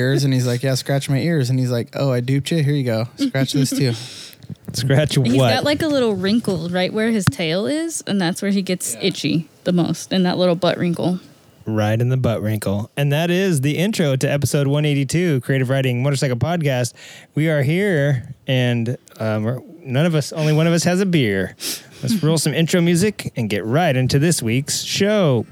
ears, and he's like, "Yeah, scratch my ears." And he's like, "Oh, I duped you. Here you go. Scratch this too." Scratch what? He's got like a little wrinkle right where his tail is, and that's where he gets itchy the most, in that little butt wrinkle. right in the butt wrinkle. And that is the intro to episode 182, Creative Writing Motorcycle Podcast. We are here, and um, none of us, only one of us has a beer. Let's roll some intro music and get right into this week's show.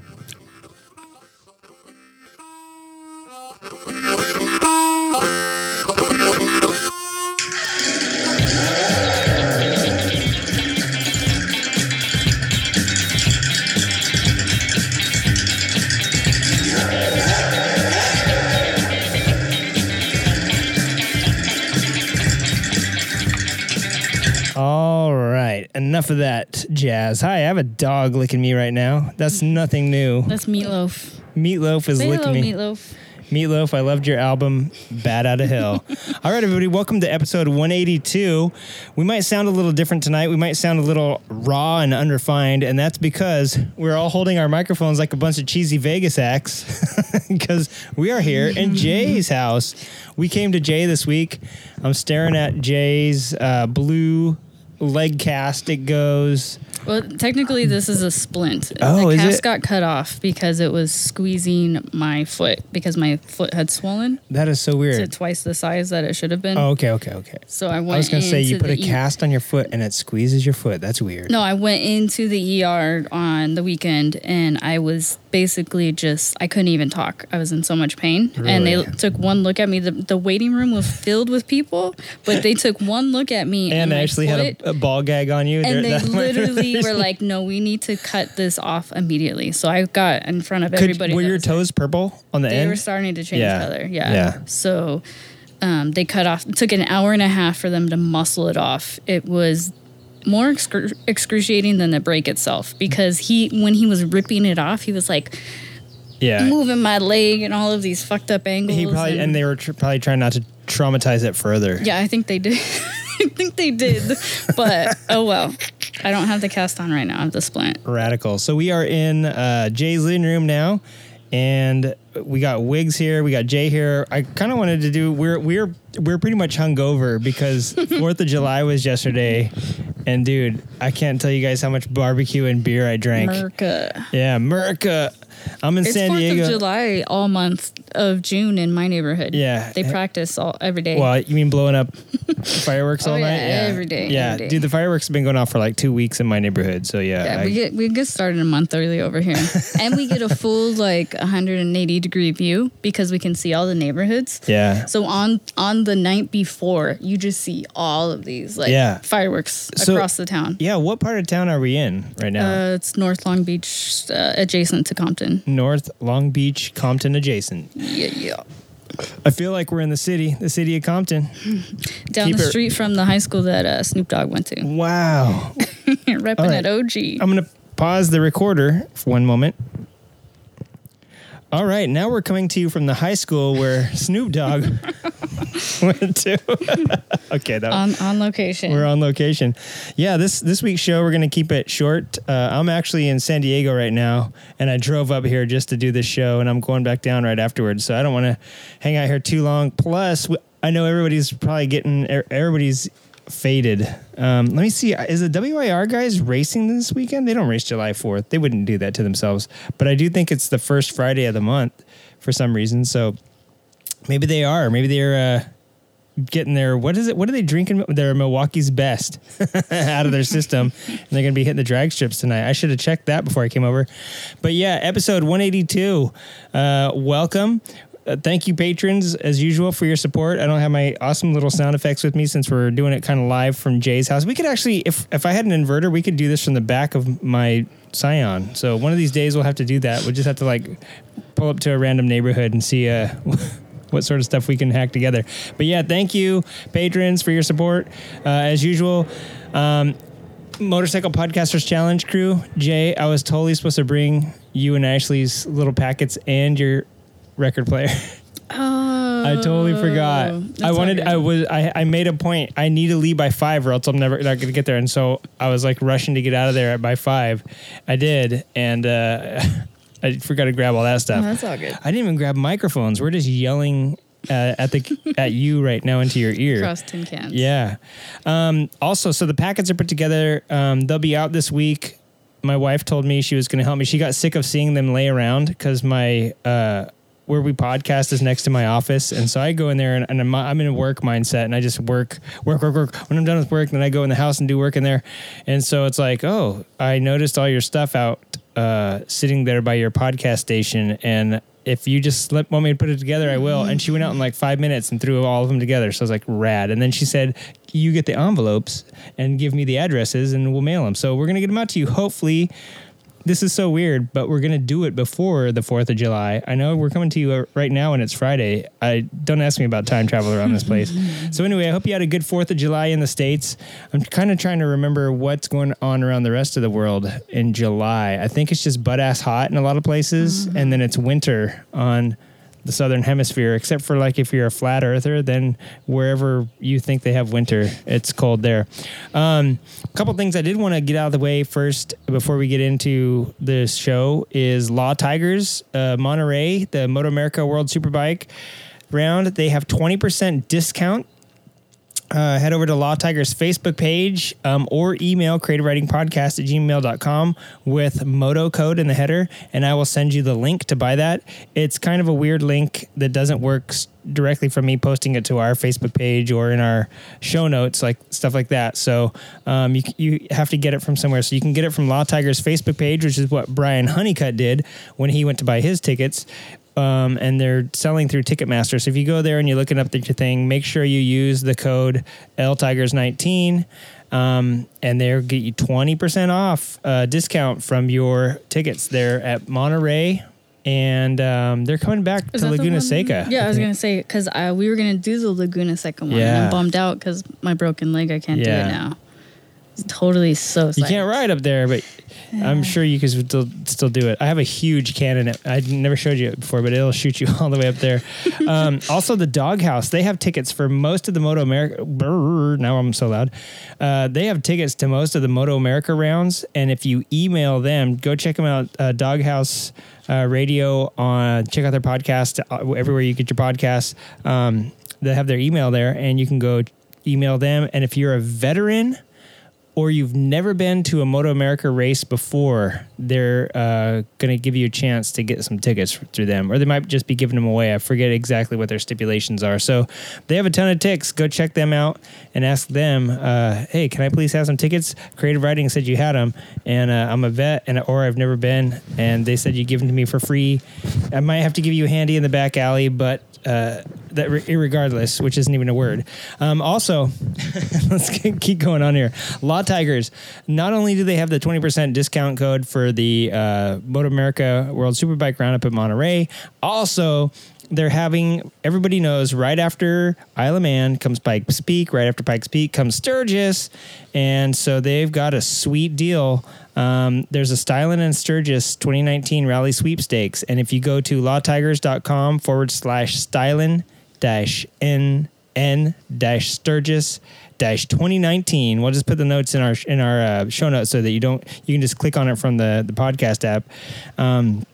Enough of that jazz. Hi, I have a dog licking me right now. That's nothing new. That's meatloaf. Meatloaf is Say licking hello, me. meatloaf. Meatloaf, I loved your album, Bat Out of Hell. All right, everybody, welcome to episode 182. We might sound a little different tonight. We might sound a little raw and unrefined, and that's because we're all holding our microphones like a bunch of cheesy Vegas acts because we are here in Jay's house. We came to Jay this week. I'm staring at Jay's uh, blue leg cast. It goes. Well, technically, this is a splint. Oh, the is cast it? got cut off because it was squeezing my foot because my foot had swollen That is so to weird. twice the size that it should have been. Oh, okay, okay, okay. So I went. I was gonna say you put a E- cast on your foot and it squeezes your foot. That's weird. No, I went into the ER on the weekend and I was basically just I couldn't even talk. I was in so much pain. And they took one look at me. The, the waiting room was filled with people, but they took one look at me and and, they actually had a, a ball gag on you. and they literally were like, "No, we need to cut this off immediately." So I got in front of Could- everybody. were your toes purple on the They end? They were starting to change Yeah. color. Yeah. Yeah. So um, they cut off. It took an hour and a half for them to muscle it off. It was more excru- excruciating than the break itself because he, when he was ripping it off, he was like yeah. moving my leg and all of these fucked up angles. He probably and they were tr- probably trying not to traumatize it further. yeah, I think they did. I think they did, but oh well. I don't have the cast on right now. I have the splint. Radical. So we are in uh, Jay's living room now, and we got Wigs here. We got Jay here. I kind of wanted to do. We're we're we're pretty much hungover because Fourth of July was yesterday, and dude, I can't tell you guys how much barbecue and beer I drank. America. Yeah, America. I'm in It's San Fourth Diego. of July all month of June in my neighborhood. Yeah. they practice all every day. Well, you mean blowing up fireworks Oh, all yeah, night? every day, Yeah, every day. dude, the fireworks have been going off for like two weeks in my neighborhood. So yeah, Yeah, I- we get we get started a month early over here, and we get a full like 180 degree view because we can see all the neighborhoods. yeah. So on on the night before, you just see all of these like Yeah. fireworks So- across the town. Yeah, what part of town are we in right now? Uh, it's North Long Beach, uh, adjacent to Compton. North Long Beach, Compton adjacent. Yeah, yeah. I feel like we're in the city, the city of Compton. Down Keep the it- street from the high school that uh, Snoop Dogg went to. Wow. Repping All right. at OG. I'm going to pause the recorder for one moment. All right, now we're coming to you from the high school where Snoop Dogg went to. okay, that on on location. We're on location. Yeah, this this week's show we're gonna keep it short. Uh, I'm actually in San Diego right now, and I drove up here just to do this show, and I'm going back down right afterwards. So I don't want to hang out here too long. Plus, I know everybody's probably getting er- everybody's faded. Um, let me see. Is the WIR guys racing this weekend? They don't race July 4th. They wouldn't do that to themselves. But I do think it's the first Friday of the month for some reason. So maybe they are. Maybe they're. Uh, getting their what is it? What are they drinking? Their Milwaukee's best out of their system, and they're gonna be hitting the drag strips tonight. I should have checked that before I came over. But yeah, episode 182. Uh, welcome. Uh, thank you, patrons, as usual, for your support. I don't have my awesome little sound effects with me since we're doing it kind of live from Jay's house. We could actually, if if I had an inverter, we could do this from the back of my Scion. So one of these days we'll have to do that. We'll just have to like pull up to a random neighborhood and see uh, what sort of stuff we can hack together. But yeah, thank you, patrons, for your support. Uh, as usual, um, Motorcycle Podcasters Challenge crew, Jay, I was totally supposed to bring you and Ashley's little packets and your record player. Oh, I totally forgot. I wanted. I was. I, I made a point. I need to leave by five, or else I'm never not gonna get there. And so I was like rushing to get out of there by five. I did, and uh, I forgot to grab all that stuff. Oh, that's all good. I didn't even grab microphones. We're just yelling uh, at the at you right now into your ear. Across tin cans. Yeah. Um, also, so the packets are put together. Um, they'll be out this week. My wife told me she was going to help me. She got sick of seeing them lay around because my uh, where we podcast is next to my office, and so I go in there and, and I'm, I'm in a work mindset, and I just work, work, work, work. When I'm done with work, then I go in the house and do work in there, and so it's like, oh, I noticed all your stuff out uh, sitting there by your podcast station, and if you just let, want me to put it together, I will. And she went out in like five minutes and threw all of them together. So I was like, rad. And then she said, you get the envelopes and give me the addresses and we'll mail them. So we're going to get them out to you. Hopefully, this is so weird, but we're going to do it before the 4th of July. I know we're coming to you uh, right now and it's Friday. I don't ask me about time travel around this place. so anyway, I hope you had a good 4th of July in the States. I'm kind of trying to remember what's going on around the rest of the world in July. I think it's just butt ass hot in a lot of places and then it's winter on the southern hemisphere except for like if you're a flat earther then wherever you think they have winter it's cold there. Um, a couple things i did want to get out of the way first before we get into this show is law tigers uh, monterey the moto america world superbike round. They have 20% discount uh, head over to Law Tiger's Facebook page um, or email creative writing podcast at gmail.com with moto code in the header, and I will send you the link to buy that. It's kind of a weird link that doesn't work directly from me posting it to our Facebook page or in our show notes, like stuff like that. So um, you, you have to get it from somewhere. So you can get it from Law Tiger's Facebook page, which is what Brian Honeycutt did when he went to buy his tickets um, and they're selling through Ticketmaster. So if you go there and you're looking up your thing, make sure you use the code LTigers19, um, and they'll get you 20% off uh, discount from your tickets. They're at Monterey, and um, they're coming back Is to Laguna Seca. Yeah, I was gonna say because we were gonna do the Laguna Seca one, and Yeah. I'm bummed out because my broken leg. I can't do it now. Totally so. You can't ride up there, but I'm sure you could still still do it. I have a huge cannon. I never showed you it before, but it'll shoot you all the way up there. Um, also, the Doghouse. They have tickets for most of the Moto America. Brrr, now I'm so loud. Uh, they have tickets to most of the Moto America rounds, and if you email them, go check them out. Uh, Doghouse uh, Radio on check out their podcast uh, everywhere you get your podcasts. Um, they have their email there, and you can go email them. And if you're a veteran or you've never been to a Moto America race before, they're uh, going to give you a chance to get some tickets through them, or they might just be giving them away. I forget exactly what their stipulations are. So they have a ton of ticks. Go check them out and ask them, uh, "Hey, can I please have some tickets?" Creative Writing said you had them, and uh, I'm a vet, and or I've never been, and they said you give them to me for free. I might have to give you a handy in the back alley, but uh, that re- irregardless, which isn't even a word. Um, also, let's ke- keep going on here. Law Tigers. Not only do they have the twenty percent discount code for the uh, Moto America World Superbike Roundup at Monterey, also. They're having everybody knows right after Isle of Man comes Pikes Peak, right after Pikes Peak comes Sturgis, and so they've got a sweet deal um, there's a Stylin and Sturgis 2019 Rally Sweepstakes. And if you go to lawtigers.com forward slash Stylin dash N N dash Sturgis dash 2019, we'll just put the notes in our in our uh, show notes so that you don't you can just click on it from the the podcast app. Um,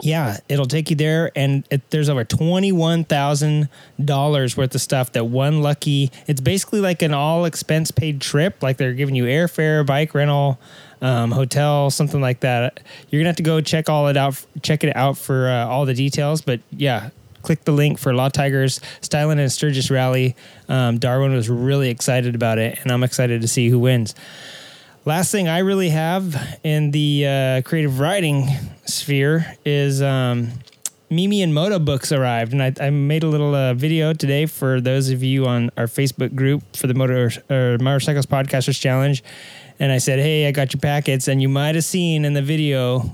yeah, it'll take you there, and it, there's over twenty one thousand dollars worth of stuff that one lucky. It's basically like an all expense paid trip. Like they're giving you airfare, bike rental, um, hotel, something like that. You're gonna have to go check all it out. Check it out for uh, all the details. But yeah, click the link for Law Tigers, Stylin and Sturgis Rally. Um, Darwin was really excited about it, and I'm excited to see who wins. Last thing I really have in the uh, creative writing sphere is um, Mimi and Moto books arrived, and I, I made a little uh, video today for those of you on our Facebook group for the Motor or Motorcycles Podcasters Challenge. And I said, "Hey, I got your packets," and you might have seen in the video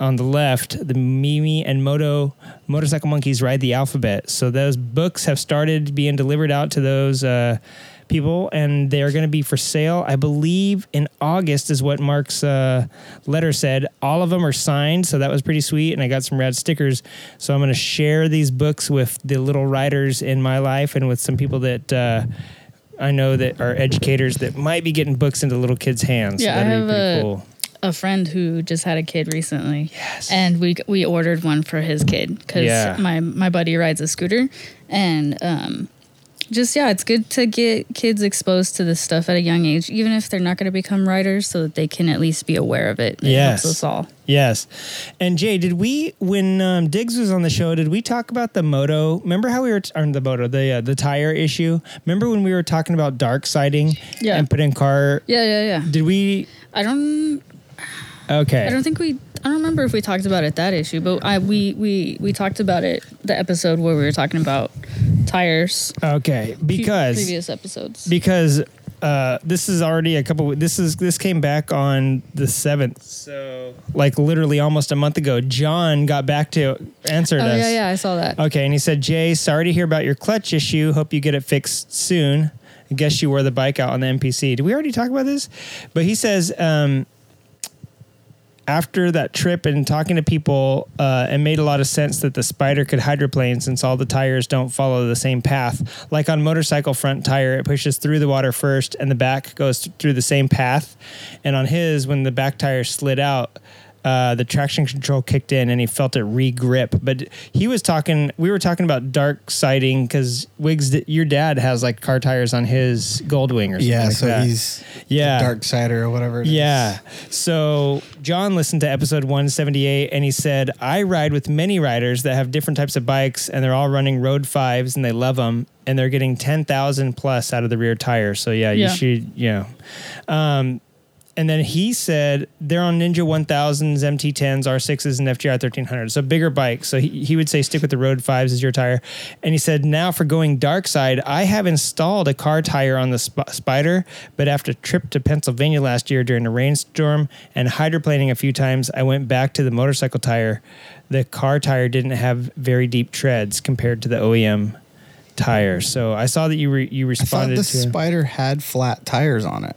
on the left the Mimi and Moto Motorcycle Monkeys Ride the Alphabet. So those books have started being delivered out to those. Uh, people and they're going to be for sale i believe in august is what mark's uh, letter said all of them are signed so that was pretty sweet and i got some rad stickers so i'm going to share these books with the little writers in my life and with some people that uh, I know that are educators that might be getting books into little kids' hands. Yeah, I That'd have be pretty a- cool. A friend who just had a kid recently. Yes. And we we ordered one for his kid because Yeah. my my buddy rides a scooter, and um, just yeah, it's good to get kids exposed to this stuff at a young age, even if they're not going to become riders, so that they can at least be aware of it. It Yes. helps us all. Yes. And Jay, did we when um, Diggs was on the show? Did we talk about the moto? Remember how we were or the moto the uh, the tire issue? Remember when we were talking about dark siding Yeah. and putting car? Yeah, yeah, yeah. Did we? I don't Okay. I don't think we. I don't remember if we talked about it that issue, but I we we we talked about it the episode where we were talking about tires. okay. Pre- Because previous episodes. because uh, this is already a couple. This is this came back on the seventh, so like literally almost a month ago. John got back to answered oh us. yeah, yeah, I saw that. Okay, and he said, Jay, sorry to hear about your clutch issue. Hope you get it fixed soon. I guess you wore the bike out on the NPC. Did we already talk about this? But he says, um, after that trip and talking to people, uh, it made a lot of sense that the spider could hydroplane since all the tires don't follow the same path. Like on motorcycle front tire, it pushes through the water first, and the back goes through the same path. And on his, when the back tire slid out, uh, the traction control kicked in and he felt it re-grip. But he was talking, we were talking about dark siding because Wiggs, your dad has like car tires on his Goldwing or something Yeah, like so that. he's Yeah. dark sider or whatever. it is. Yeah. So John listened to episode 178 and he said, I ride with many riders that have different types of bikes and they're all running road fives and they love them and they're getting 10,000 plus out of the rear tire. So yeah, you Yeah. should, you know. Um, and then he said they're on Ninja 1000s, MT10s, R6s, and FJR 1300s. So bigger bikes. So he, he would say stick with the Road 5s as your tire. And he said, now for going dark side, I have installed a car tire on the Sp- Spyder, but after a trip to Pennsylvania last year during a rainstorm and hydroplaning a few times, I went back to the motorcycle tire. The car tire didn't have very deep treads compared to the OEM tire. So I saw that you re- you I thought responded the to spider had flat tires on it.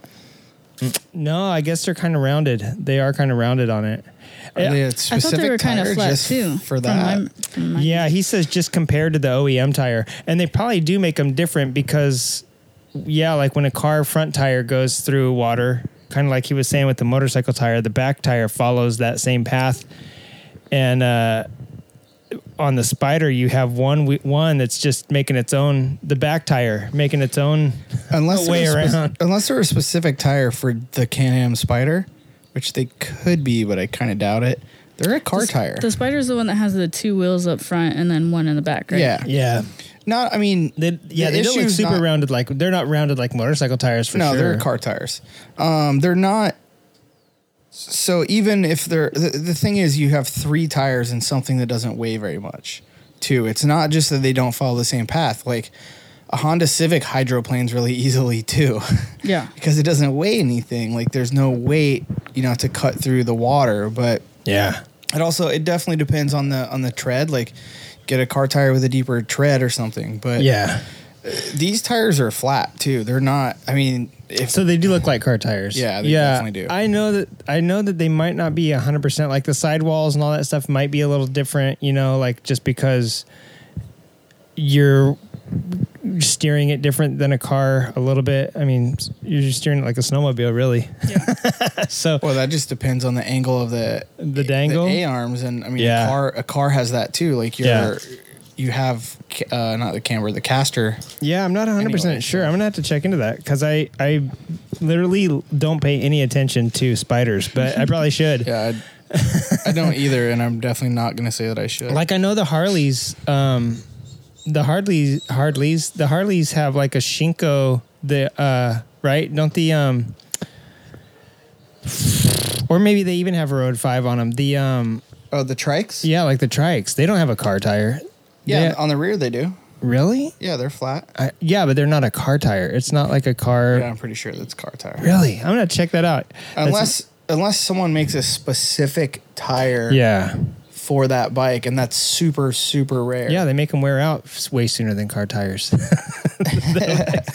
No, I guess they're kind of rounded. They are kind of rounded on it. Are Yeah. they a I thought specific they were kind tire of flat just too. for from that. my- from my- Yeah, he says just compared to the OEM tire, and they probably do make them different because, yeah, like when a car front tire goes through water, kind of like he was saying with the motorcycle tire, the back tire follows that same path, and uh, on the Spyder you have one one that's just making its own the back tire making its own unless way they're a around. unless they're a specific tire for the Can-Am Spyder, which they could be, but I kind of doubt it. They're a car tire. The spider's the one that has the two wheels up front and then one in the back, right? Yeah, yeah. not. I mean, They, yeah, the they don't look super not- rounded like they're not rounded like motorcycle tires for no, sure. they're car tires. Um, they're not. So even if they're the, the thing is, you have three tires and something that doesn't weigh very much. Too, it's not just that they don't follow the same path. Like a Honda Civic hydroplanes really easily too. Yeah. because it doesn't weigh anything. Like there's no weight, you know, to cut through the water. But Yeah. it also it definitely depends on the on the tread. Like get a car tire with a deeper tread or something. But Yeah. These tires are flat too. They're not. I mean, if So they do look like car tires. Yeah, they definitely do. I know that I know that they might not be hundred percent like the sidewalls and all that stuff might be a little different, you know, like just because you're steering it different than a car a little bit. I mean, you're just steering it like a snowmobile, really. Yeah. so well, that just depends on the angle of the the dangle. A arms, and I mean, Yeah. a car a car has that too. Like you're. Yeah. You have uh, not the camber, the caster. Yeah, I'm not 100 Anyway, percent sure. I'm gonna have to check into that because I I literally don't pay any attention to spiders, but I probably should. Yeah, I, I don't either, and I'm definitely not going to say that I should. Like I know the Harleys, um, the Harleys, Harleys, the Harleys have like a Shinko, the uh, right? Don't the um, or maybe they even have a Road Five on them. The um, oh, the trikes. yeah, like the Trikes. They don't have a car tire. Yeah, They- on the rear they do. really? Yeah, they're flat. I, yeah, but they're not a car tire. It's not like a car. Yeah, I'm pretty sure that's car tire. Really? I'm gonna check that out. That's- Unless unless someone makes a specific tire yeah, for that bike, and that's super super rare. yeah, they make them wear out s- way sooner than car tires.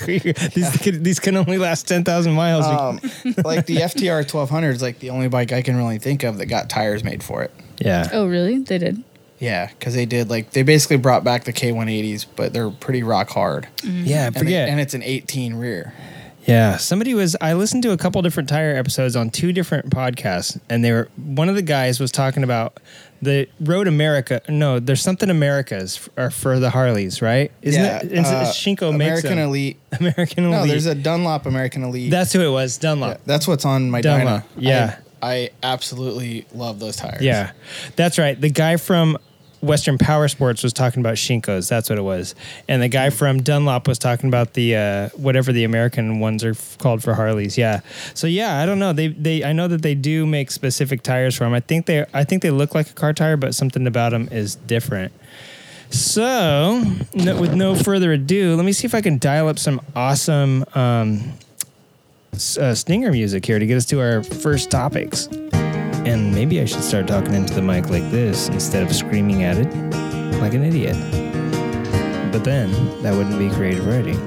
these, can, these can only last ten thousand miles. Um, like the FTR 1200 is like the only bike I can really think of that got tires made for it. yeah. Oh, really? They did. Yeah, because they did like they basically brought back the K180s, but they're pretty rock hard. Yeah, I And, they- forget. and it's an 18 rear. Yeah, somebody was. I listened to a couple different tire episodes on two different podcasts, and they were. One of the guys was talking about the Road America. No, there's something Americas are for the Harleys, right? Isn't yeah, it? Is it uh, Shinko makes American them. Elite. American Elite. No, there's a Dunlop American Elite. That's who it was. Dunlop. Yeah, that's what's on my Dunlop, Dyna. yeah. I, I absolutely love those tires. Yeah, that's right. The guy from Western Power Sports was talking about Shinkos. That's what it was. And the guy from Dunlop was talking about the uh, whatever the American ones are f- called for Harleys. Yeah. So yeah, I don't know. They they I know that they do make specific tires for them. I think they I think they look like a car tire, but something about them is different. So, no, with no further ado, let me see if I can dial up some awesome um, uh, stinger music here to get us to our first topics. And maybe I should start talking into the mic like this instead of screaming at it like an idiot. But then that wouldn't be creative writing.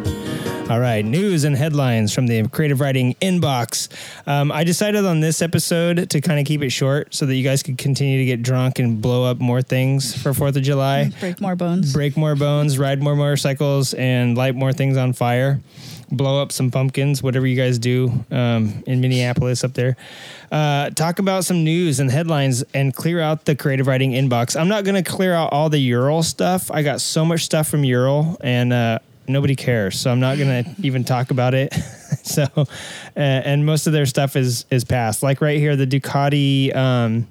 All right, news and headlines from the creative writing inbox. Um, I decided on this episode to kind of keep it short so that you guys could continue to get drunk and blow up more things for 4th of July Break more bones. break more bones, ride more motorcycles, and light more things on fire. Blow up some pumpkins, whatever you guys do um, in Minneapolis up there. Uh, talk about some news and headlines and clear out the creative writing inbox. I'm not going to clear out all the Ural stuff. I got so much stuff from Ural and uh, nobody cares. So I'm not going to even talk about it. so, uh, and most of their stuff is is past. Like right here, the Ducati. Um,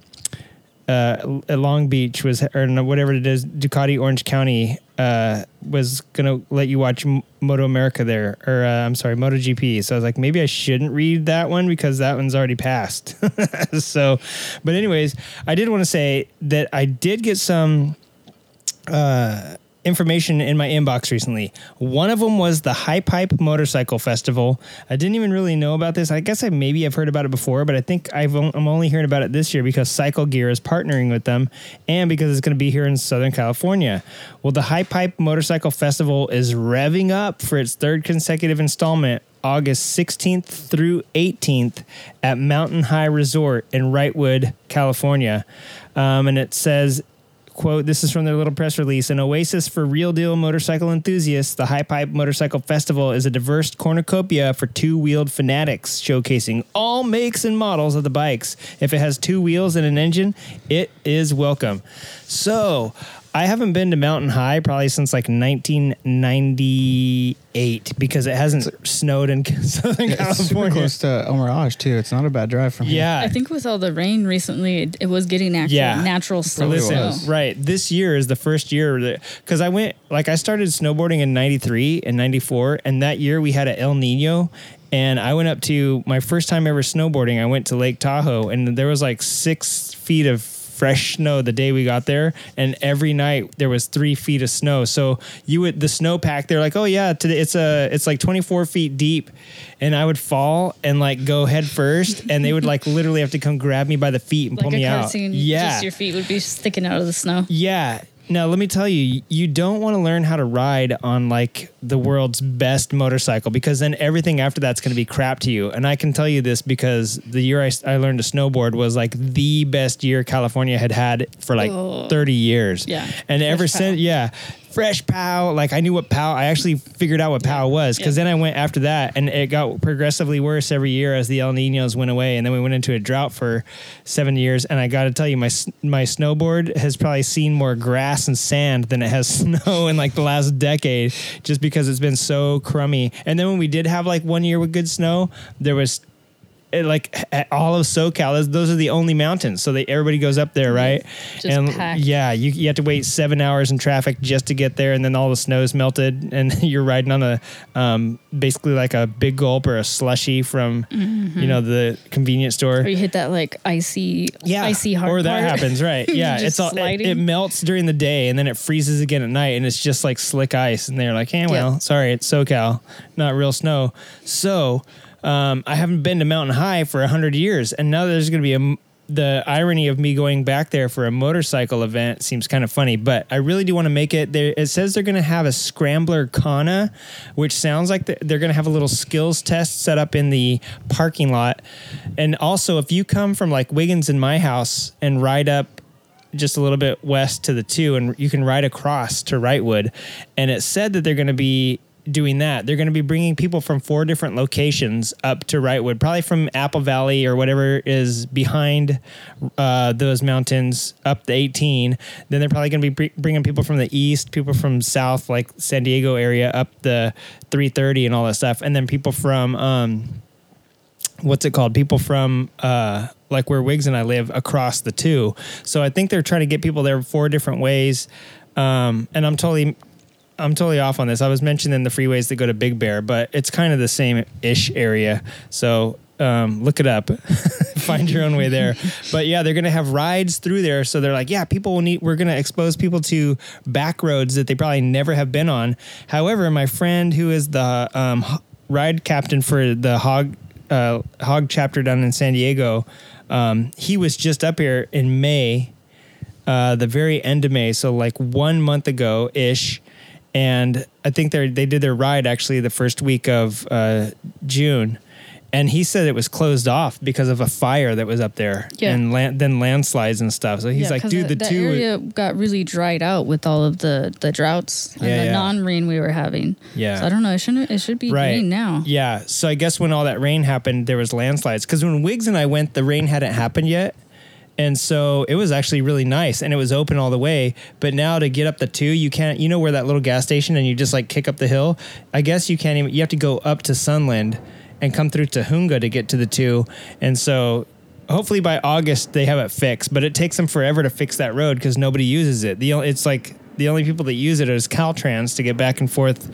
uh, at Long Beach was or whatever it is, Ducati Orange County uh, was gonna let you watch Moto America there, or uh, I'm sorry, Moto GP. So I was like, maybe I shouldn't read that one because that one's already passed. so, but anyways, I did want to say that I did get some uh, information in my inbox recently. One of them was the High Pipe Motorcycle Festival. I didn't even really know about this. I guess I maybe have heard about it before, but I think I've, I'm only hearing about it this year because Cycle Gear is partnering with them and because it's going to be here in Southern California. Well, the High Pipe Motorcycle Festival is revving up for its third consecutive installment. August 16th through 18th at Mountain High Resort in Wrightwood, California. Um, and it says quote this is from their little press release. An oasis for real deal motorcycle enthusiasts the high pipe motorcycle festival is a diverse cornucopia for two-wheeled fanatics showcasing all makes and models of the bikes. If it has two wheels and an engine it is welcome. So I haven't been to Mountain High probably since like 1998 because it hasn't snowed in Southern It's super California. close to El Mirage too. It's not a bad drive from here. Yeah, I think with all the rain recently, it, it was getting actual Yeah. natural snow. Listen, right. This year is the first year because I went like I started snowboarding in '93 and '94, and that year we had an El Nino, and I went up to my first time ever snowboarding. I went to Lake Tahoe, and there was like six feet of fresh snow the day we got there and every night there was three feet of snow. So you would the snowpack they're like oh yeah today it's a it's like 24 feet deep. And i would fall and like go head first and they would like literally have to come grab me by the feet and Like pull me out. cartoon, yeah. just your feet would be sticking out of the snow. yeah. Now, let me tell you, you don't want to learn how to ride on like the world's best motorcycle because then everything after that's going to be crap to you. And I can tell you this because the year I, I learned to snowboard was like the best year California had had for like Oh. 30 years. Yeah. And ever since, yeah, fresh pow. Like I knew what pow, I actually figured out what pow was because Yeah. then I went after that and it got progressively worse every year as the El Ninos went away. And then we went into a drought for seven years. And I got to tell you, my, my snowboard has probably seen more grass and sand than it has snow in like the last decade just because it's been so crummy. And then when we did have like one year with good snow, there was it, like all of SoCal, those, those are the only mountains. So they everybody goes up there, mm-hmm. right? Just and packed. yeah, you, you have to wait seven hours in traffic just to get there, and then all the snow's melted, and you're riding on a um, basically like a big gulp or a slushy from you mm-hmm. know the convenience store. Or you hit that like icy, Yeah, icy hard or that part. happens, right? Yeah, it's all it, it melts during the day, and then it freezes again at night, and it's just like slick ice. And they're like, eh, "Hey, well, Yeah. sorry, it's SoCal, not real snow." So um, I haven't been to Mountain High for a hundred years, and now there's going to be a the irony of me going back there for a motorcycle event seems kind of funny, but I really do want to make it. There, it says they're going to have a scrambler Kana, which sounds like they're going to have a little skills test set up in the parking lot. And also, if you come from like Wiggins in my house and ride up just a little bit west to the two, and you can ride across to Wrightwood. And it said that they're going to be doing that. They're going to be bringing people from four different locations up to Wrightwood, probably from Apple Valley or whatever is behind uh, those mountains up the 18. Then they're probably going to be bringing people from the east, people from south, like San Diego area, up the 330 and all that stuff, and then people from. Um, what's it called? People from uh, like where Wiggs and I live across the two. So I think they're trying to get people there four different ways. Um, and I'm totally, I'm totally off on this. I was mentioning the freeways that go to Big Bear, but it's kind of the same ish area. So um, look it up, find your own way there. But yeah, they're gonna have rides through there. So they're like, yeah, people will need. We're gonna expose people to back roads that they probably never have been on. However, my friend who is the um, ride captain for the hog uh, hog chapter down in San Diego, um, he was just up here in May, uh, the very end of May, so like one month ago ish. And I think they they did their ride actually the first week of uh, June, and he said it was closed off because of a fire that was up there, Yeah. and land, then landslides and stuff. So he's Yeah, like, dude, the, the, two, area got really dried out with all of the the droughts and Yeah, the non-rain we were having. Yeah. so I don't know. It shouldn't. It should be green now. Yeah. So I guess when all that rain happened, there was landslides. Because when Wiggs and I went, the rain hadn't happened yet. And so it was actually really nice and it was open all the way. But now to get up the two, you can't, you know, where that little gas station and you just like kick up the hill. I guess you can't even, you have to go up to Sunland and come through Tujunga to get to the two. And so hopefully by August they have it fixed, but it takes them forever to fix that road because nobody uses it. The, only- it's like the only people that use it is Caltrans to get back and forth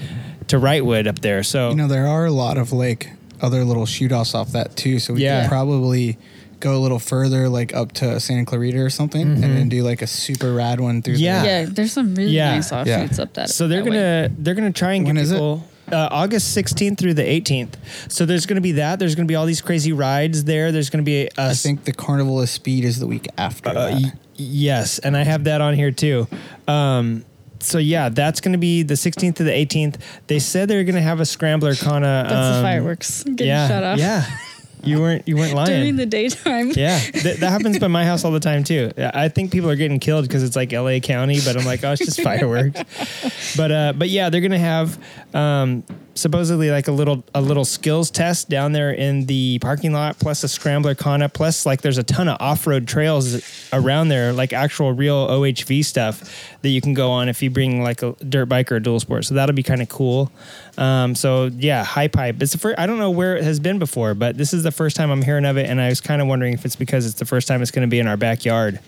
to Wrightwood up there. So, You know, there are a lot of like other little shoot offs off that too. So we Yeah. could probably go a little further, like up to Santa Clarita or something, and then do like a super rad one through. Yeah. the, Yeah, there's some really Yeah. nice offshoots up that. So they're that gonna they're gonna try and When get is it? people uh, August 16th through the 18th. So there's gonna be that. There's gonna be all these crazy rides there. There's gonna be a, a I think the Carnival of Speed is the week after. uh, that. y- yes, and I have that on here too. Um, so yeah, that's gonna be the 16th to the 18th. They said they're gonna have a scrambler kind of. That's the fireworks getting yeah, shut off. Yeah, you weren't you weren't lying. during the daytime. Yeah, th- that happens by my house all the time too. I think people are getting killed because it's like L.A. County, but I'm like, oh, it's just fireworks. but uh, but yeah, they're gonna have um, supposedly like a little a little skills test down there in the parking lot, plus a scrambler kana, plus like there's a ton of off road trails around there, like actual real OHV stuff that you can go on if you bring like a dirt bike or a dual sport. So that'll be kind of cool. Um, so yeah, high pipe. It's the first. I don't know where it has been before, but this is the first time I'm hearing of it, and I was kind of wondering if it's because it's the first time it's going to be in our backyard.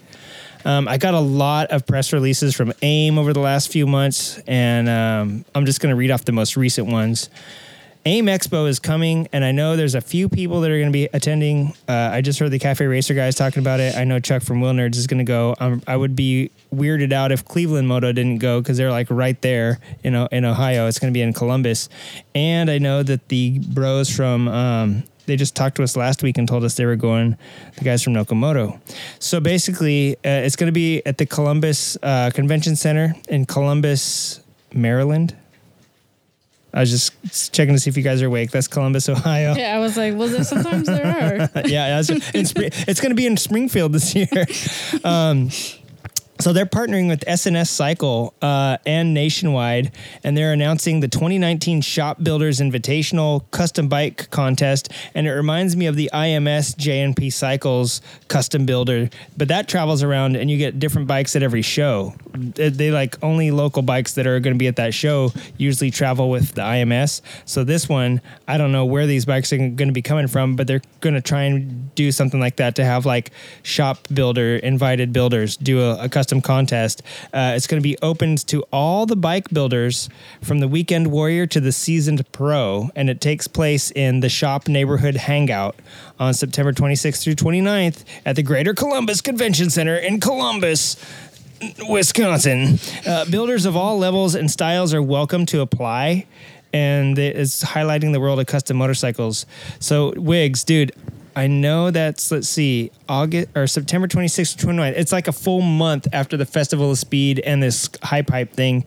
Um, I got a lot of press releases from AIM over the last few months, and um, I'm just going to read off the most recent ones. AIM Expo is coming, and I know there's a few people that are going to be attending. Uh, I just heard the Cafe Racer guys talking about it. I know Chuck from Will Nerds is going to go. Um, I would be weirded out if Cleveland Moto didn't go because they're like right there, know, in Ohio. It's going to be in Columbus, and I know that the bros from um, they just talked to us last week and told us they were going. The guys from Nakamoto. So basically, uh, it's going to be at the Columbus uh, Convention Center in Columbus, Maryland. I was just checking to see if you guys are awake. That's Columbus, Ohio. Yeah, I was like, well, there, sometimes there are. yeah, in Spring, it's going to be in Springfield this year. Um, so they're partnering with S&S Cycle uh, and Nationwide, and they're announcing the 2019 Shop Builders Invitational Custom Bike Contest. And it reminds me of the IMS J&P Cycles Custom Builder, but that travels around and you get different bikes at every show. They, like only local bikes that are going to be at that show usually travel with the IMS. So this one, I don't know where these bikes are going to be coming from, but they're going to try and do something like that to have like shop builder invited builders do a, a custom contest. Uh, it's going to be open to all the bike builders from the weekend warrior to the seasoned pro, and it takes place in the shop neighborhood hangout on September 26th through 29th at the Greater Columbus Convention Center in Columbus. Wisconsin. Uh, builders of all levels and styles are welcome to apply, and it's highlighting the world of custom motorcycles. So, Wigs, dude, I know that's let's see, August or September 26th to 29th. It's like a full month after the Festival of Speed and this high pipe thing.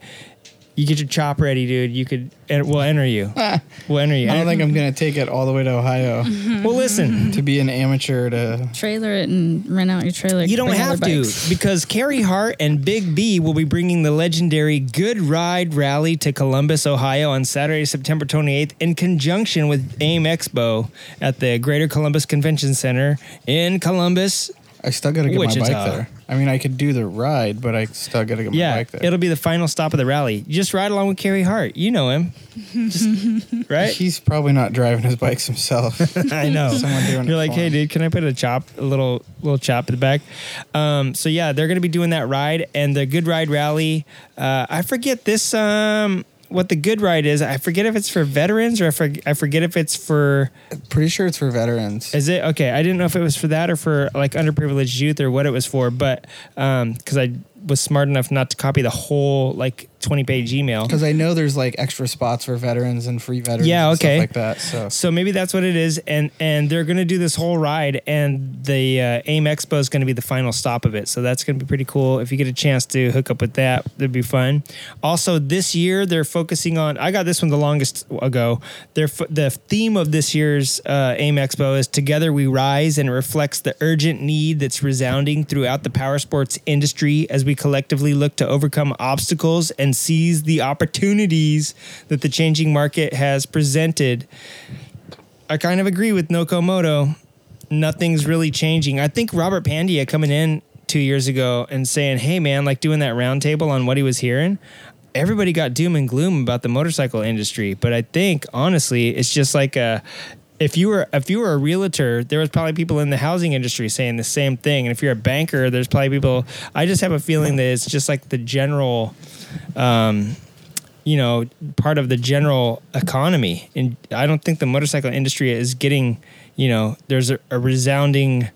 You get your chop ready, dude. You could. And we'll enter you. Ah. We'll enter you. I don't think I'm gonna take it all the way to Ohio mm-hmm. Well, listen. to be an amateur. To Trailer it and rent out your trailer. You don't bring all have their to bikes. because Carey Hart and Big B will be bringing the legendary Good Ride Rally to Columbus, Ohio on Saturday, September 28th in conjunction with AIM Expo at the Greater Columbus Convention Center in Columbus. I still gotta get my Wichita. bike there. I mean, I could do the ride, but I still gotta get my Yeah, bike there. it'll be the final stop of the rally. Just ride along with Carey Hart. You know him. Just, right? He's probably not driving his bikes himself. I know. Someone doing You're it like, for hey, him." dude, can I put a chop, a little little chop in the back? Um, so yeah, they're gonna be doing that ride and the Good Ride Rally. Uh, I forget this. Um, what the Good Ride is? I forget if it's for veterans or I, for, I forget if it's for. Pretty sure it's for veterans. Is it okay? I didn't know if it was for that or for like underprivileged youth or what it was for, but um, because I was smart enough not to copy the whole like 20 page email. Because I know there's like extra spots for veterans and free veterans. Yeah, and stuff okay. like that. So So maybe that's what it is, and and they're gonna do this whole ride, and the uh, AIM Expo is gonna be the final stop of it. So that's gonna be pretty cool. If you get a chance to hook up with that, that'd be fun. Also, this year they're focusing on. I got this one the longest ago. They're f- the theme of this year's uh, AIM Expo is "Together We Rise," and it reflects the urgent need that's resounding throughout the power sports industry as we collectively look to overcome obstacles and seize the opportunities that the changing market has presented. I kind of agree with Nokomoto. Nothing's really changing. I think Robert Pandya coming in two years ago and saying, "Hey, man," like doing that roundtable on what he was hearing. Everybody got doom and gloom about the motorcycle industry, but I think honestly, it's just like a. If you were if you were a realtor, there was probably people in the housing industry saying the same thing, and if you're a banker, there's probably people. I just have a feeling that it's just like the general um, you know, part of the general economy. And I don't think the motorcycle industry is getting, you know, there's a, a resounding,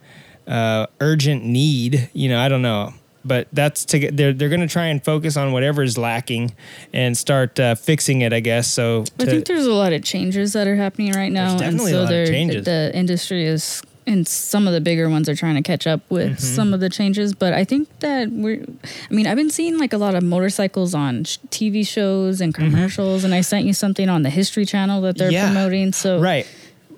uh, urgent need. You know, I don't know, but that's to get. They're they're going to try and focus on whatever is lacking and start uh, fixing it. I guess so. I to- think there's a lot of changes that are happening right now, and so lot of changes. the industry is, and some of the bigger ones are trying to catch up with Mm-hmm. some of the changes. But I think that we're, I mean, I've been seeing like a lot of motorcycles on sh- TV shows and commercials, and I sent you something on the History Channel that they're Mm-hmm. Yeah. promoting. So Right.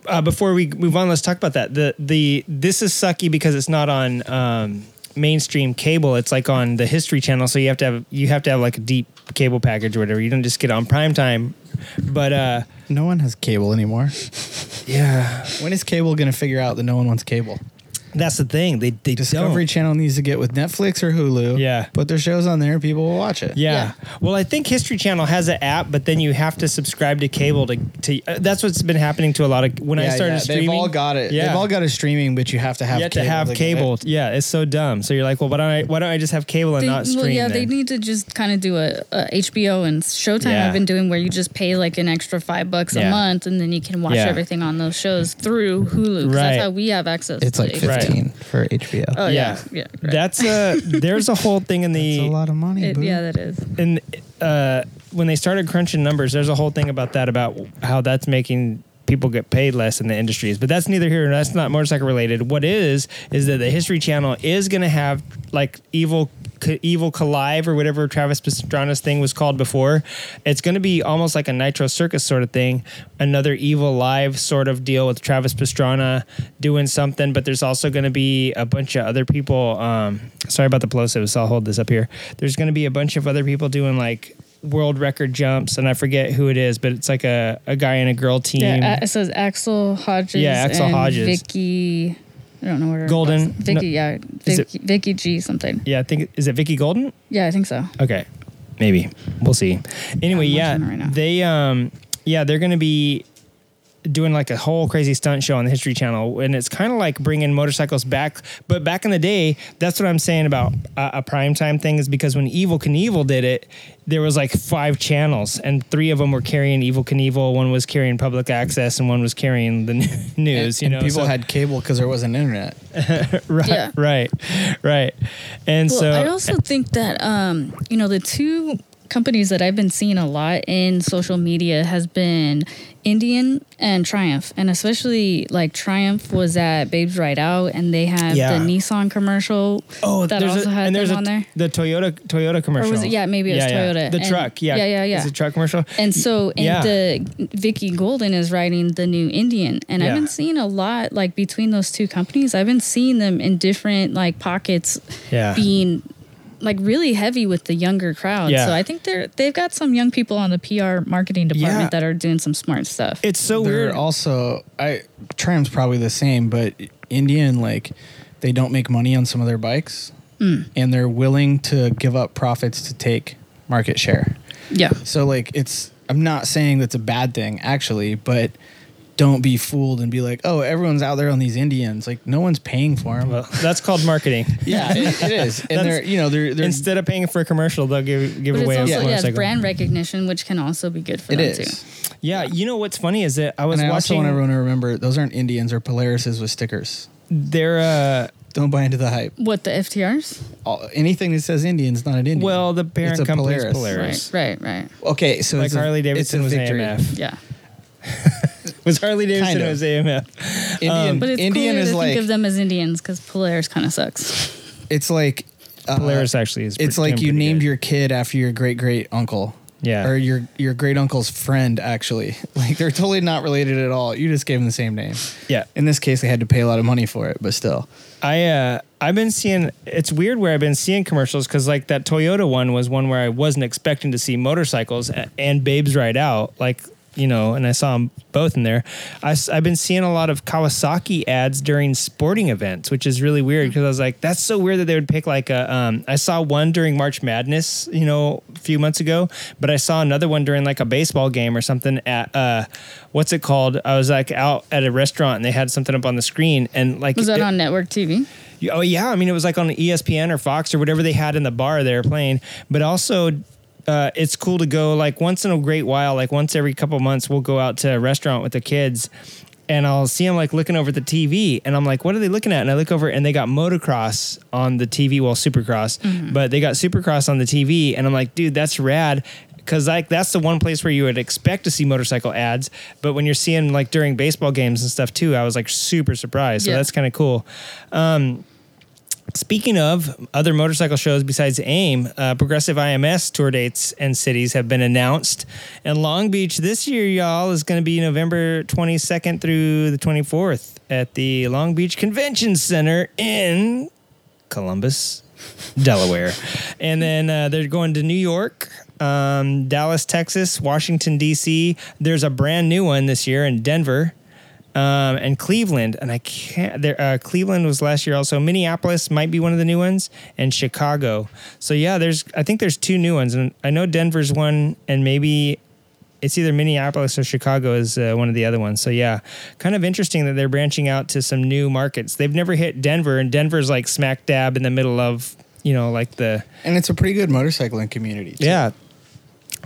Uh, before we move on, let's talk about that. The the this is sucky because it's not on um, mainstream cable. It's like on the History Channel, so you have to have you have to have like a deep cable package or whatever. You don't just get on prime time. But uh, no one has cable anymore. yeah, When is cable gonna figure out that no one wants cable? That's the thing. They they Discovery don't. Channel needs to get with Netflix or Hulu. Yeah. Put their shows on there, people will watch it. Yeah. yeah. Well, I think History Channel has an app, but then you have to subscribe to cable to to. Uh, that's what's been happening to a lot of when yeah, I started yeah. streaming. They've all got it. Yeah. They've all got a streaming, but you have to have. You cable to have like cable. It. Yeah, it's so dumb. So you're like, well, why don't I why don't I just have cable and they, not stream? Well, yeah, then? they need to just kind of do a, a, HBO and Showtime. I've been doing where you just pay like an extra five bucks a month, and then you can watch everything on those shows through Hulu. Right. That's how we have access. It's like fifteen for HBO. Oh yeah, yeah. That's uh, a there's a whole thing in the a lot of money. It- boo. yeah, that is. and uh, when they started crunching numbers, there's a whole thing about that about how that's making people get paid less in the industries. But that's neither here nor that's not motorcycle related. What is is that the History Channel is going to have like evil evil Collive or whatever Travis Pastrana's thing was called before. It's going to be almost like a Nitro Circus sort of thing, another Evel Live sort of deal with Travis Pastrana doing something. But there's also going to be a bunch of other people. Um, sorry about the plosives. I'll hold this up here. There's going to be a bunch of other people doing like world record jumps, and I forget who it is, but it's like a, a guy and a girl team. Yeah, it says Axell Hodges. Yeah, Axel and Hodges. Vicky. I don't know what her Golden. Vicky, No. yeah, Is it- Vicky, Vicky G something. yeah, I think is it Vicky Golden? Yeah, I think so. Okay, maybe we'll see. Anyway, I'm yeah, right they um yeah they're gonna be doing like a whole crazy stunt show on the History Channel, and it's kind of like bringing motorcycles back. But back in the day, that's what I'm saying about a, a primetime thing is because when Evel Knievel did it, there was like five channels, and three of them were carrying Evel Knievel. One was carrying public access, and one was carrying the news. And, you and know, people so- had cable because there wasn't internet. right, Yeah. right, right, and Well, so I also think that um, you know the two companies that I've been seeing a lot in social media has been Indian and Triumph, and especially like Triumph was at Babes Ride Out, and they had Yeah. the Nissan commercial. Oh, that also a, had and there's them a, on there. the Toyota Toyota commercial. Or was it? Yeah, maybe it was Yeah, yeah. Toyota. The And- truck, yeah, yeah, yeah, yeah. It's a truck commercial. And so, and Yeah. the Vicky Golden is riding the new Indian, and Yeah. I've been seeing a lot like between those two companies. I've been seeing them in different like pockets, Yeah. being like really heavy with the younger crowd. Yeah. So I think they're they've got some young people on the PR marketing department Yeah. that are doing some smart stuff. It's so They're weird. also I Triumph's probably the same, but Indian like they don't make money on some of their bikes, Mm. and they're willing to give up profits to take market share. yeah. So like it's I'm not saying that's a bad thing actually, but don't be fooled and be like, oh, everyone's out there on these Indians. Like no one's paying for them. well, that's called marketing. yeah, it, it is, and That's- they're you know they're, they're Instead of paying for a commercial, they'll give give But it's away also a yeah, motorcycle. brand recognition, which can also be good for it them is. too. Yeah, you know what's funny is that I was And I also watching. want everyone to remember those aren't Indians or Polarises with stickers. They're uh, Don't buy into the hype. What the FTRs? All, anything that says Indian is not an Indian. well, the parent It's a company Polaris. Polaris. Right, right, right. okay, so Like it's a- Harley it's a Davidson was victory. AMF. Yeah. Was Harley Davidson Kind of. was AMF? Indian, But it's Indian cooler is to like think of them as Indians because Polaris kind of sucks. it's like uh, Polaris actually is. It's pretty- like you pretty named good. your kid after your great great uncle. Yeah. Or your your great uncle's friend actually. Like they're totally not related at all. You just gave them the same name. yeah. In this case they had to pay a lot of money for it, but still. I uh I've been seeing it's weird where I've been seeing commercials because like that Toyota one was one where I wasn't expecting to see motorcycles a- and babes ride out like you know and I saw them both in there. I, have been seeing a lot of Kawasaki ads during sporting events, which is really weird because I was like that's so weird that they would pick like a um I saw one during March Madness you know a few months ago, but I saw another one during like a baseball game or something at uh what's it called? I was like out at a restaurant and they had something up on the screen and like Was that it- on network TV? Oh yeah, I mean it was like on ESPN or Fox or whatever they had in the bar they were playing. But also, uh, it's cool to go like once in a great while, like once every couple months, we'll go out to a restaurant with the kids. And I'll see them like looking over the TV, and I'm like, "What are they looking at?" And I look over, and they got motocross on the TV. Well, Supercross, but they got Supercross on the TV, and I'm like, "Dude, that's rad." Because like that's the one place where you would expect to see motorcycle ads, but when you're seeing like during baseball games and stuff too, I was like super surprised. So Yeah. that's kind of cool. Speaking of other motorcycle shows besides AIM, uh, Progressive IMS tour dates and cities have been announced. And Long Beach this year, y'all, is going to be November 22nd through the 24th at the Long Beach Convention Center in Columbus, Delaware. And then uh, they're going to New York, um, Dallas, Texas, Washington, D.C. There's a brand new one this year in Denver um, and Cleveland. And I can't. There, uh, Cleveland was last year also. Minneapolis might be one of the new ones, and Chicago. So yeah, there's. I think there's two new ones, and I know Denver's one, and maybe it's either Minneapolis or Chicago is uh, one of the other ones. So yeah, kind of interesting that they're branching out to some new markets. They've never hit Denver, and Denver's like smack dab in the middle of you know like the And it's a pretty good motorcycling community. too. yeah,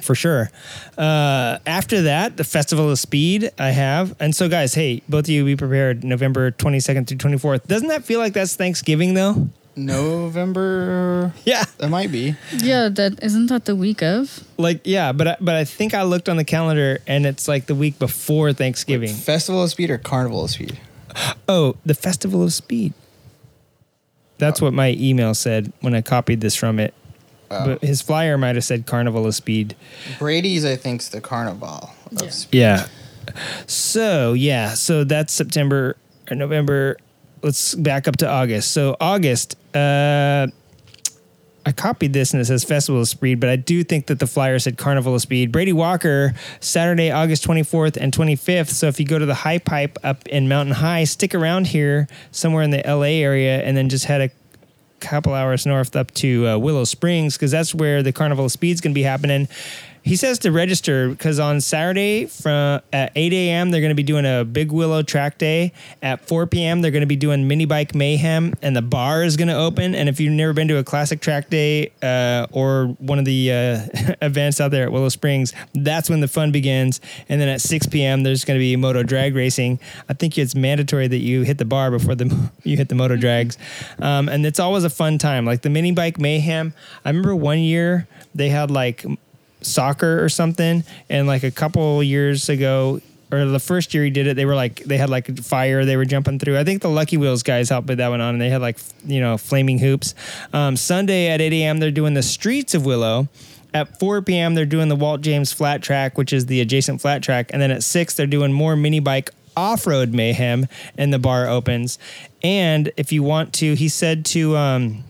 for sure. Uh, after that, the Festival of Speed I have. And so, guys, hey, both of you be prepared November 22nd through 24th. Doesn't that feel like that's Thanksgiving, though? November Yeah. that might be. Yeah, that isn't that the week of? Like, yeah, but I, but I think I looked on the calendar and it's like the week before Thanksgiving. Festival of Speed or Carnival of Speed? Oh, the Festival of Speed. That's what my email said when I copied this from it. Oh. But his flyer might have said Carnival of Speed. Brady's I think's the Carnival of Yeah. Speed. Yeah. So yeah, so that's September or November. Let's back up to August. So August, uh, I copied this and it says Festival of Speed, but I do think that the flyer said Carnival of Speed. Brady Walker, Saturday, August 24th and 25th. So if you go to the High Pipe up in Mountain High, stick around here somewhere in the LA area and then just head a couple hours north up to uh, Willow Springs because that's where the Carnival of Speed's going to be happening. He says to register because on Saturday from at 8 a.m. they're going to be doing a Big Willow track day. At 4 p.m. they're going to be doing mini bike mayhem, and the bar is going to open. And if you've never been to a classic track day uh, or one of the uh, events out there at Willow Springs, that's when the fun begins. And then at 6 p.m. there's going to be moto drag racing. I think it's mandatory that you hit the bar before the you hit the moto drags, um, and it's always a fun time. Like the mini bike mayhem. I remember one year they had like soccer or something. And like a couple years ago, or the first year he did it, they were like they had like fire they were jumping through. I think the Lucky Wheels guys helped put that one on, and they had like you know flaming hoops. Um, Sunday at 8 a.m. they're doing the Streets of Willow. At 4 p.m. they're doing the Walt James Flat Track, which is the adjacent flat track, and then at six they're doing more mini bike off-road mayhem, and the bar opens. And if you want to, he said to. Um,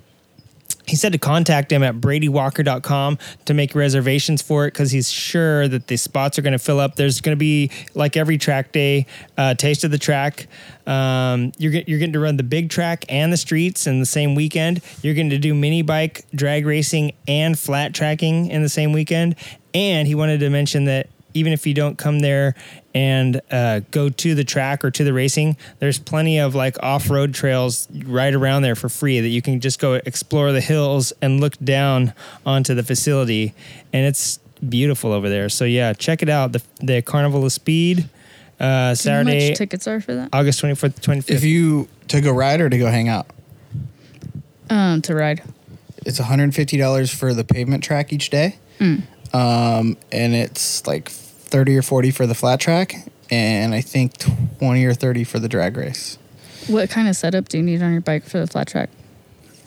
he said to contact him at bradywalker.com to make reservations for it because he's sure that the spots are going to fill up. There's going to be, like every track day, uh, taste of the track. Um, you're, get, you're getting to run the big track and the streets in the same weekend. You're going to do mini bike, drag racing, and flat tracking in the same weekend. And he wanted to mention that even if you don't come there and uh, go to the track or to the racing, there's plenty of like off road trails right around there for free that you can just go explore the hills and look down onto the facility. And it's beautiful over there. So, yeah, check it out. The, the Carnival of Speed, uh, Do you know How Saturday, much tickets are for that? August 24th, 25th. If you to go ride or to go hang out, Um, to ride. it's $150 for the pavement track each day. Mm. Um, and it's like 30 or 40 for the flat track. And I think 20 or 30 for the drag race. What kind of setup do you need on your bike for the flat track?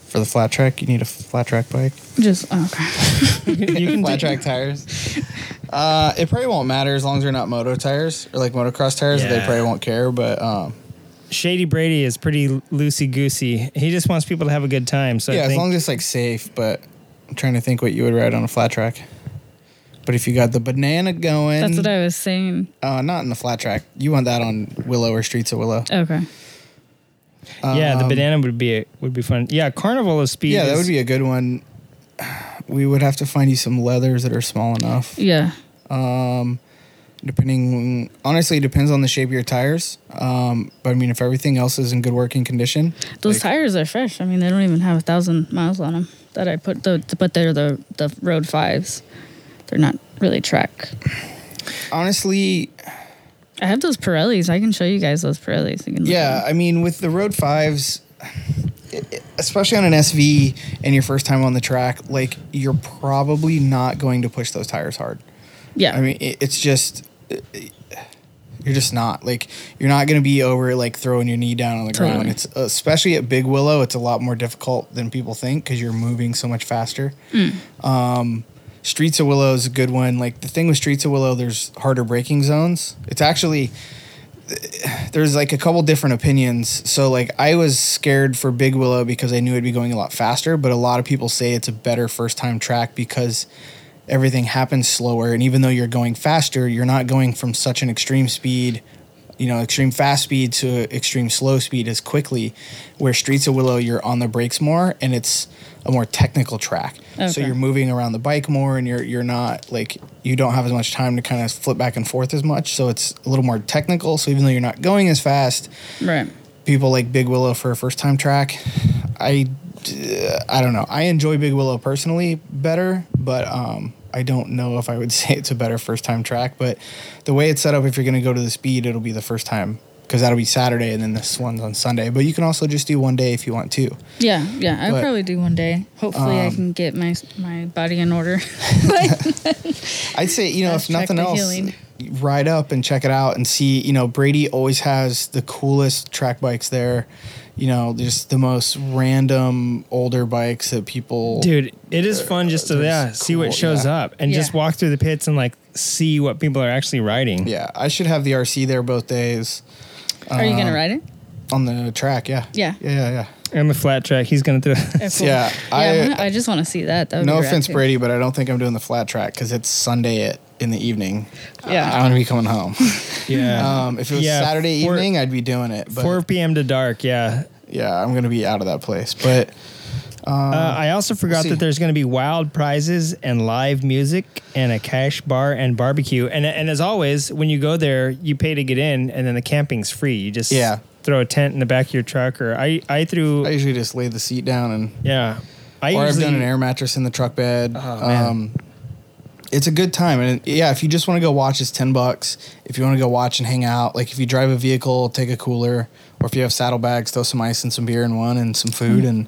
For the flat track, you need a flat track bike. Just oh, okay. you can flat do- track tires. Uh, it probably won't matter as long as they're not moto tires or like motocross tires. They probably won't care. But um, Shady Brady is pretty loosey goosey. He just wants people to have a good time. So I yeah, as long as it's like safe. But I'm trying to think what you would ride on a flat track. But if you got the banana going, That's what I was saying. uh, not in the flat track. You want that on Willow or Streets of Willow. Okay. yeah, the Um, banana would be would be fun. Yeah, Carnival of Speed. Yeah, that is- would be a good one. We would have to find you some leathers that are small enough. Yeah. Um, depending, honestly, it depends on the shape of your tires. Um, but I mean, if everything else is in good working condition, Those like- tires are fresh. I mean, they don't even have a thousand miles on them. That I put the, but they're the the road fives. They're not really track. honestly, I have those Pirellis. I can show you guys those Pirellis. You can yeah, I mean, with the Road Fives, i- i- especially on an SV and your first time on the track, like you're probably not going to push those tires hard. yeah. I mean, it, it's just you're just not like you're not going to be over like throwing your knee down on the ground. Totally. It's especially at Big Willow, it's a lot more difficult than people think because you're moving so much faster. Um, Streets of Willow is a good one. Like the thing with Streets of Willow, there's harder braking zones. It's actually there's like a couple different opinions. So like I was scared for Big Willow because I knew I'd be going a lot faster, but a lot of people say it's a better first time track because everything happens slower and even though you're going faster, you're not going from such an extreme speed, you know, extreme fast speed to extreme slow speed as quickly where Streets of Willow you're on the brakes more and it's a more technical track. So you're moving around the bike more and you're you're not like you don't have as much time to kind of flip back and forth as much. So it's a little more technical. So even though you're not going as fast, right. people like Big Willow for a first time track. I I don't know. I enjoy Big Willow personally better, but um I don't know if I would say it's a better first time track, but the way it's set up if you're going to go to the speed, it'll be the first time because that'll be Saturday and then this one's on Sunday. But you can also just do one day if you want to. Yeah, yeah. I'll But, probably do one day. Hopefully, I um, can get my my body in order. I'd say, you know, if nothing else, healing. ride up and check it out and see, you know, Brady always has the coolest track bikes there. You know, just the most random older bikes that people Dude, it is fun just to There's yeah, see what shows yeah. up and just walk through the pits and like see what people are actually riding. Yeah, I should have the RC there both days Are you gonna Um, ride it? on the track. Yeah. Yeah. Yeah, yeah, yeah. And the flat track, he's gonna do it. Yeah, cool. Yeah, yeah. I- I, wanna- I just want to see that. that would No be rad, offense, too. Brady, but I don't think I'm doing the flat track because it's Sunday at, in the evening. Yeah. I'm gonna be coming home. Yeah. um, if it was Yeah, Saturday four- evening, I'd be doing it. But 4 p.m. to dark, yeah. yeah, I'm gonna be out of that place. But Uh, I also forgot that there's going to be wild prizes and live music and a cash bar and barbecue. And and as always, when you go there, you pay to get in, and then the camping's free. You just Yeah. throw a tent in the back of your truck, or I I threw I usually just lay the seat down and yeah. I or I've usually done an air mattress in the truck bed. Oh, um, it's a good time and yeah if you just want to go watch it's 10 bucks if you want to go watch and hang out like if you drive a vehicle take a cooler or if you have saddlebags throw some ice and some beer in one and some food and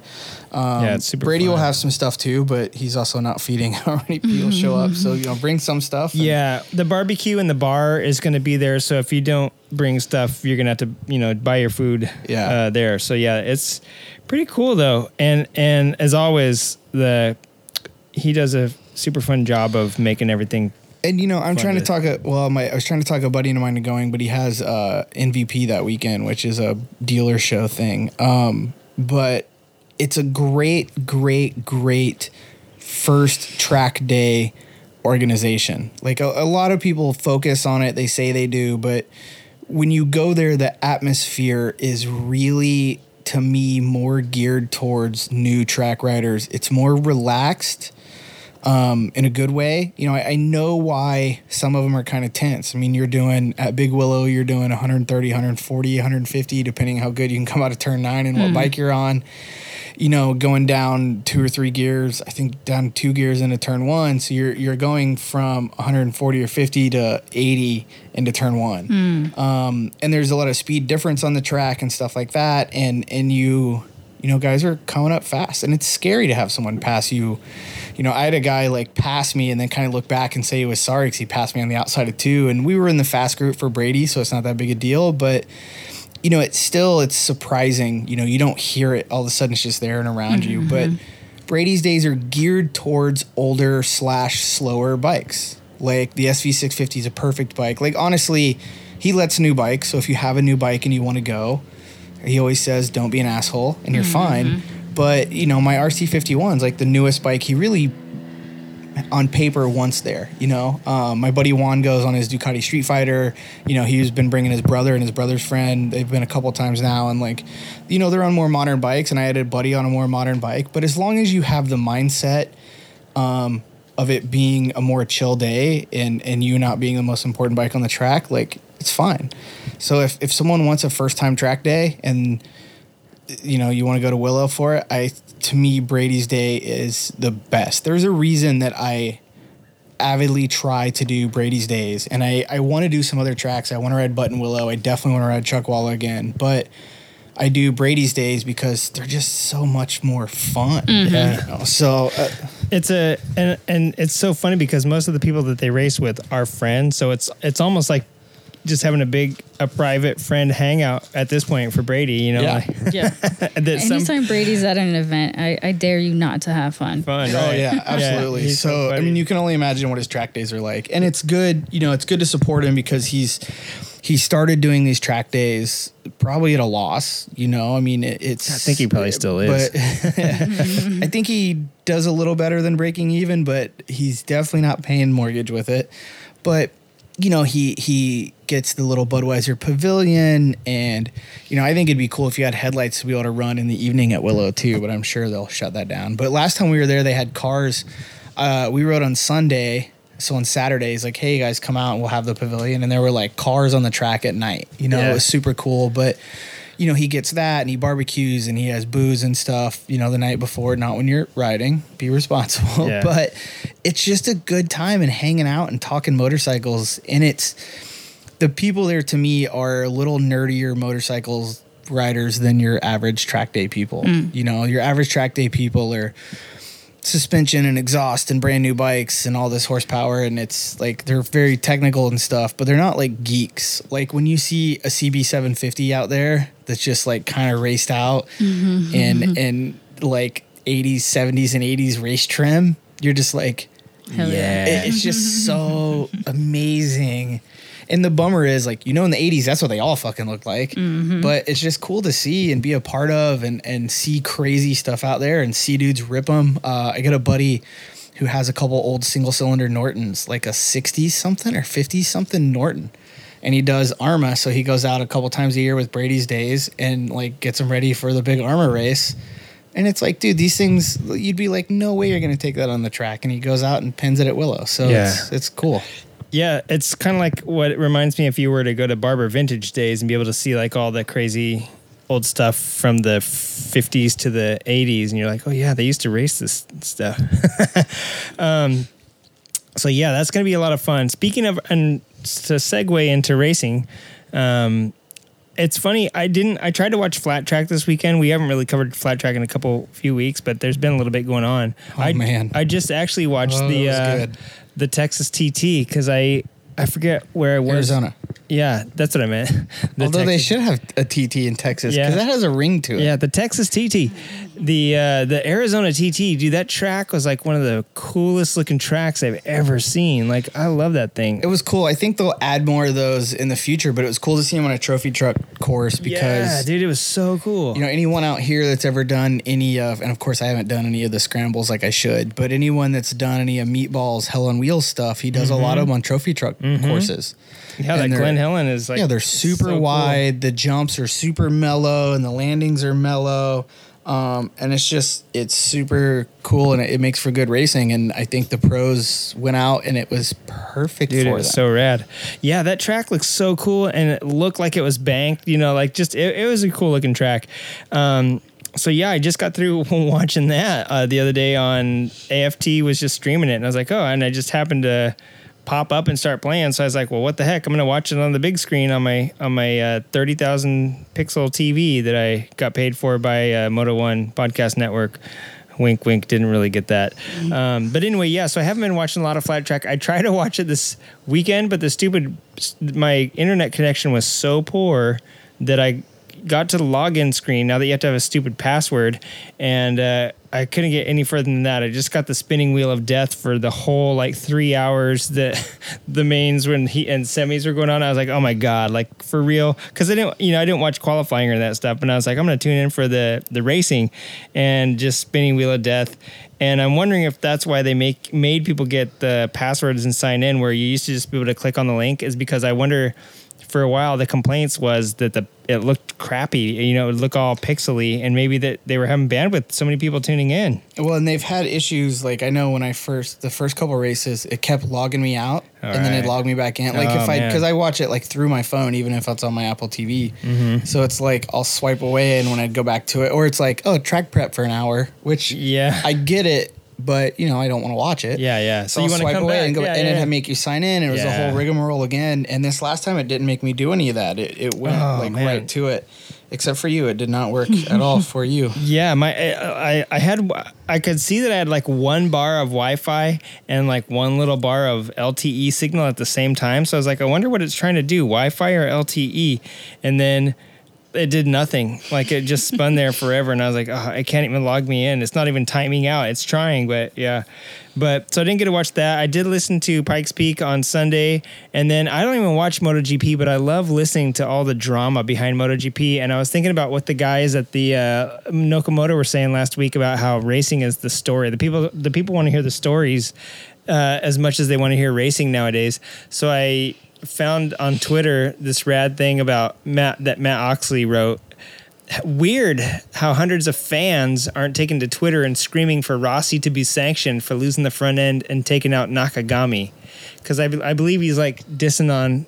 um, Yeah, it's super brady will have some stuff too but he's also not feeding how many people show up so you know bring some stuff and- Yeah, the barbecue and the bar is going to be there. So if you don't bring stuff, you're going to have to, you know, buy your food Yeah. uh, there. So yeah, it's pretty cool though. And and as always, the he does a super fun job of making everything. And you know, I'm trying to talk. A, well, my I was trying to talk a buddy of mine to going, but he has uh, NVP that weekend, which is a dealer show thing. Um, but it's a great, great, great first track day organization. Like a, a lot of people focus on it, they say they do, but when you go there, the atmosphere is really, to me, more geared towards new track riders. It's more relaxed um, in a good way. You know, I, I know why some of them are kind of tense. I mean, you're doing at Big Willow, you're doing 130, 140, 150, depending how good you can come out of turn nine and what bike you're on. You know, going down two or three gears, I think down two gears into turn one. So you're you're going from 140 or 50 to 80 into turn one. Um, and there's a lot of speed difference on the track and stuff like that. And and you you know, guys are coming up fast, and it's scary to have someone pass you. You know, I had a guy like pass me and then kind of look back and say he was sorry because he passed me on the outside of two, and we were in the fast group for Brady, so it's not that big a deal. But you know, it's still it's surprising. You know, you don't hear it all of a sudden; it's just there and around you. Mm-hmm. But Brady's days are geared towards older slash slower bikes. Like the SV650 is a perfect bike. Like honestly, he lets new bikes. So if you have a new bike and you want to go, he always says, "Don't be an asshole," and you're mm-hmm. fine. Mm-hmm. But you know, my RC51 is like the newest bike. He really, on paper, wants there. You know, um, my buddy Juan goes on his Ducati Street Fighter. You know, he's been bringing his brother and his brother's friend. They've been a couple times now, and like, you know, they're on more modern bikes. And I had a buddy on a more modern bike. But as long as you have the mindset um, of it being a more chill day and and you not being the most important bike on the track, like it's fine. So if if someone wants a first time track day and you know you want to go to Willow for it, I to me Brady's day is the best. There's a reason that I avidly try to do Brady's days, and I I want to do some other tracks. I want to ride Buttonwillow. I definitely want to ride Chuck Chuckwalla again, but. I do Brady's days because they're just so much more fun. Yeah. You know? So uh, It's a and and it's so funny because most of the people that they race with are friends, so it's it's almost like just having a big a private friend hangout at this point for Brady. You know, Yeah. like, Yeah. that some Anytime Brady's at an event, I, I dare you not to have fun. fun. Oh yeah, absolutely. he's so I mean, you can only imagine what his track days are like, and it's good. You know, it's good to support him because he's he started doing these track days probably at a loss. You know, I mean, it, it's. I think he probably still is. But I think he does a little better than breaking even, but he's definitely not paying mortgage with it. But you know, he he gets the little Budweiser Pavilion, and you know, I think it'd be cool if you had headlights to be able to run in the evening at Willow too. But I'm sure they'll shut that down. But last time we were there, they had cars. Uh, we rode on Sunday. So on Saturdays, like, hey, you guys come out and we'll have the pavilion. And there were like cars on the track at night. You know, Yeah. it was super cool. But you know, he gets that and he barbecues and he has booze and stuff, you know, the night before, not when you're riding. Be responsible. Yeah. But it's just a good time and hanging out and talking motorcycles. And it's the people there to me are a little nerdier motorcycles riders than your average track day people. Mm. You know, your average track day people are suspension and exhaust and brand new bikes and all this horsepower and it's like they're very technical and stuff but they're not like geeks like when you see a cb750 out there that's just like kind of raced out mm-hmm. and mm-hmm. and like 80s 70s and 80s race trim you're just like Hell yeah. it- it's just so amazing. And the bummer is, like, you know, in the 80s, that's what they all fucking looked like. Mm-hmm. But it's just cool to see and be a part of and, and see crazy stuff out there and see dudes rip them. Uh, I got a buddy who has a couple old single cylinder Nortons, like a 60 something or 50 something Norton. And he does AHRMA. So he goes out a couple times a year with Brady's days and, like, gets him ready for the big AHRMA race. And it's like, dude, these things, you'd be like, no way you're going to take that on the track. And he goes out and pins it at Willow. So Yeah. it's, it's cool. Yeah, it's kind of like what it reminds me if you were to go to Barber Vintage Days and be able to see like all the crazy old stuff from the 50s to the 80s and you're like, "Oh yeah, they used to race this stuff." um so yeah, that's going to be a lot of fun. Speaking of, and to segue into racing, um, it's funny. I didn't. I tried to watch Flat Track this weekend. We haven't really covered Flat Track in a couple few weeks, but there's been a little bit going on. Oh, I, man. I just actually watched Oh, the uh, the Texas TT because I I forget where it was. Arizona. Yeah, that's what I meant. The Although they should have a TT in Texas because Yeah. that has a ring to it. Yeah, the Texas TT, the uh, the Arizona TT, dude. That track was like one of the coolest looking tracks I've ever seen. Like I love that thing. It was cool. I think they'll add more of those in the future, but it was cool to see him on a trophy truck course yeah, because dude, it was so cool. you know anyone out here that's ever done any of, and of course I haven't done any of the scrambles like I should, but anyone that's done any of Meatball's Hell on Wheels stuff, he does a lot of them on trophy truck courses. yeah, and they're- Glen Helen is like yeah, they're super so cool. wide. The jumps are super mellow, and the landings are mellow. Um, and it's just it's super cool, and it, it makes for good racing. And I think the pros went out, and it was perfect Dude, for it was them. so rad. Yeah, that track looks so cool, and it looked like it was banked. You know, like just it, it was a cool looking track. Um, so yeah, I just got through watching that uh, the other day on AFT. Was just streaming it, and I was like, oh, and I just happened to pop up and start playing. So I was like, well, what the heck? I'm gonna watch it on the big screen on my on my uh, thirty thousand pixel TV that I got paid for by uh, Moto One Podcast Network. Wink, wink. Didn't really get that, um, but anyway, yeah. So I haven't been watching a lot of flat track. I tried to watch it this weekend, but the stupid my internet connection was so poor that I got to the login screen. Now that you have to have a stupid password, and uh, I couldn't get any further than that. I just got the spinning wheel of death for the whole like three hours that the mains when he and semis were going on. I was like, oh my god, like for real? Because I didn't, you know, I didn't watch qualifying or that stuff, and I was like, I'm gonna tune in for the the racing, and just spinning wheel of death. And I'm wondering if that's why they make made people get the passwords and sign in, where you used to just be able to click on the link, is because I wonder for a while the complaints was that the it looked crappy you know it would look all pixely and maybe that they were having bandwidth so many people tuning in Well, and they've had issues. Like I know when I first the first couple races, it kept logging me out, All and then it logged me back in. Like Oh, if I because I watch it like through my phone, even if it's on my Apple TV. Mm-hmm. So it's like I'll swipe away, and when I'd go back to it, or it's like oh track prep for an hour, which Yeah. I get it, but you know I don't want to watch it. yeah yeah So, so, you want to swipe come away back and go, yeah, and yeah. it'd make you sign in. It was a whole rigmarole again. And this last time, it didn't make me do any of that. It, it went Oh, like man. right to it, except for you. It did not work at all for you. yeah my I, I I had I could see that I had like one bar of Wi-Fi and like one little bar of LTE signal at the same time so I was like I wonder what it's trying to do Wi-Fi or LTE and then it did nothing. Like it just spun there forever, and I was like, oh, I can't even log me in. It's not even timing out. It's trying, but yeah. But so I didn't get to watch that. I did listen to Pikes Peak on Sunday, and then I don't even watch MotoGP, but I love listening to all the drama behind MotoGP. And I was thinking about what the guys at the uh, Nakamoto were saying last week about how racing is the story. The people, the people want to hear the stories uh, as much as they want to hear racing nowadays. So I found on Twitter this rad thing about Matt that Mat Oxley wrote. Weird how hundreds of fans aren't taking to Twitter and screaming for Rossi to be sanctioned for losing the front end and taking out Nakagami, because I, be- I believe he's like dissing on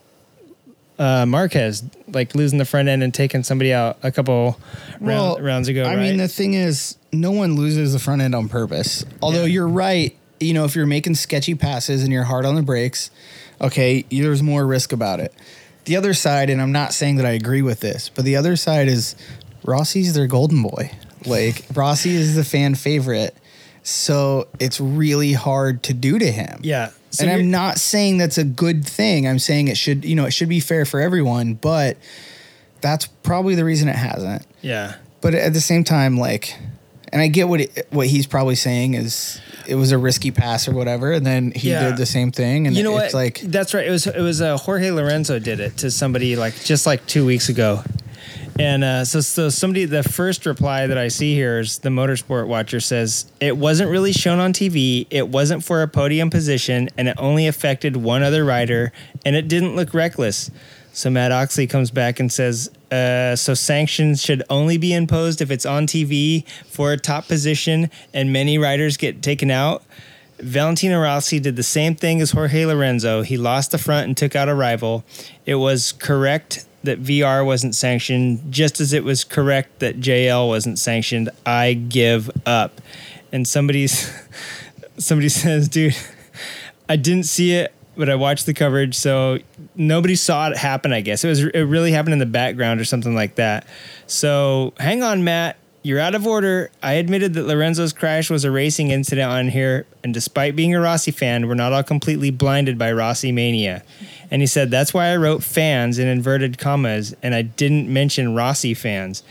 uh, Marquez, like losing the front end and taking somebody out a couple round, rounds ago. I right? mean, the thing is, no one loses the front end on purpose. Although Yeah. you're right, you know, if you're making sketchy passes and you're hard on the brakes, okay, there's more risk about it. The other side, and I'm not saying that I agree with this, but the other side is Rossi's their golden boy. Like Rossi is the fan favorite, so it's really hard to do to him. yeah. So and I'm not saying that's a good thing. I'm saying it should, you know, it should be fair for everyone, but that's probably the reason it hasn't yeah. but at the same time, like, and I get what it, what he's probably saying is it was a risky pass or whatever, and then he Yeah. did the same thing, and you know it's what? like that's right. It was it was uh, Jorge Lorenzo did it to somebody like just like two weeks ago, and uh, so so somebody the first reply that I see here is the Motorsport Watcher says it wasn't really shown on TV. It wasn't for a podium position, and it only affected one other rider, and it didn't look reckless. So Mat Oxley comes back and says, uh, so sanctions should only be imposed if it's on TV for a top position and many riders get taken out. Valentino Rossi did the same thing as Jorge Lorenzo. He lost the front and took out a rival. It was correct that VR wasn't sanctioned, just as it was correct that JL wasn't sanctioned. I give up. And somebody's somebody says, dude, I didn't see it, but I watched the coverage, so nobody saw it happen. I guess it was it really happened in the background or something like that. So hang on, Matt. You're out of order. I admitted that Lorenzo's crash was a racing incident on here, and despite being a Rossi fan, we're not all completely blinded by Rossi mania. And he said that's why I wrote fans in inverted commas, and I didn't mention Rossi fans.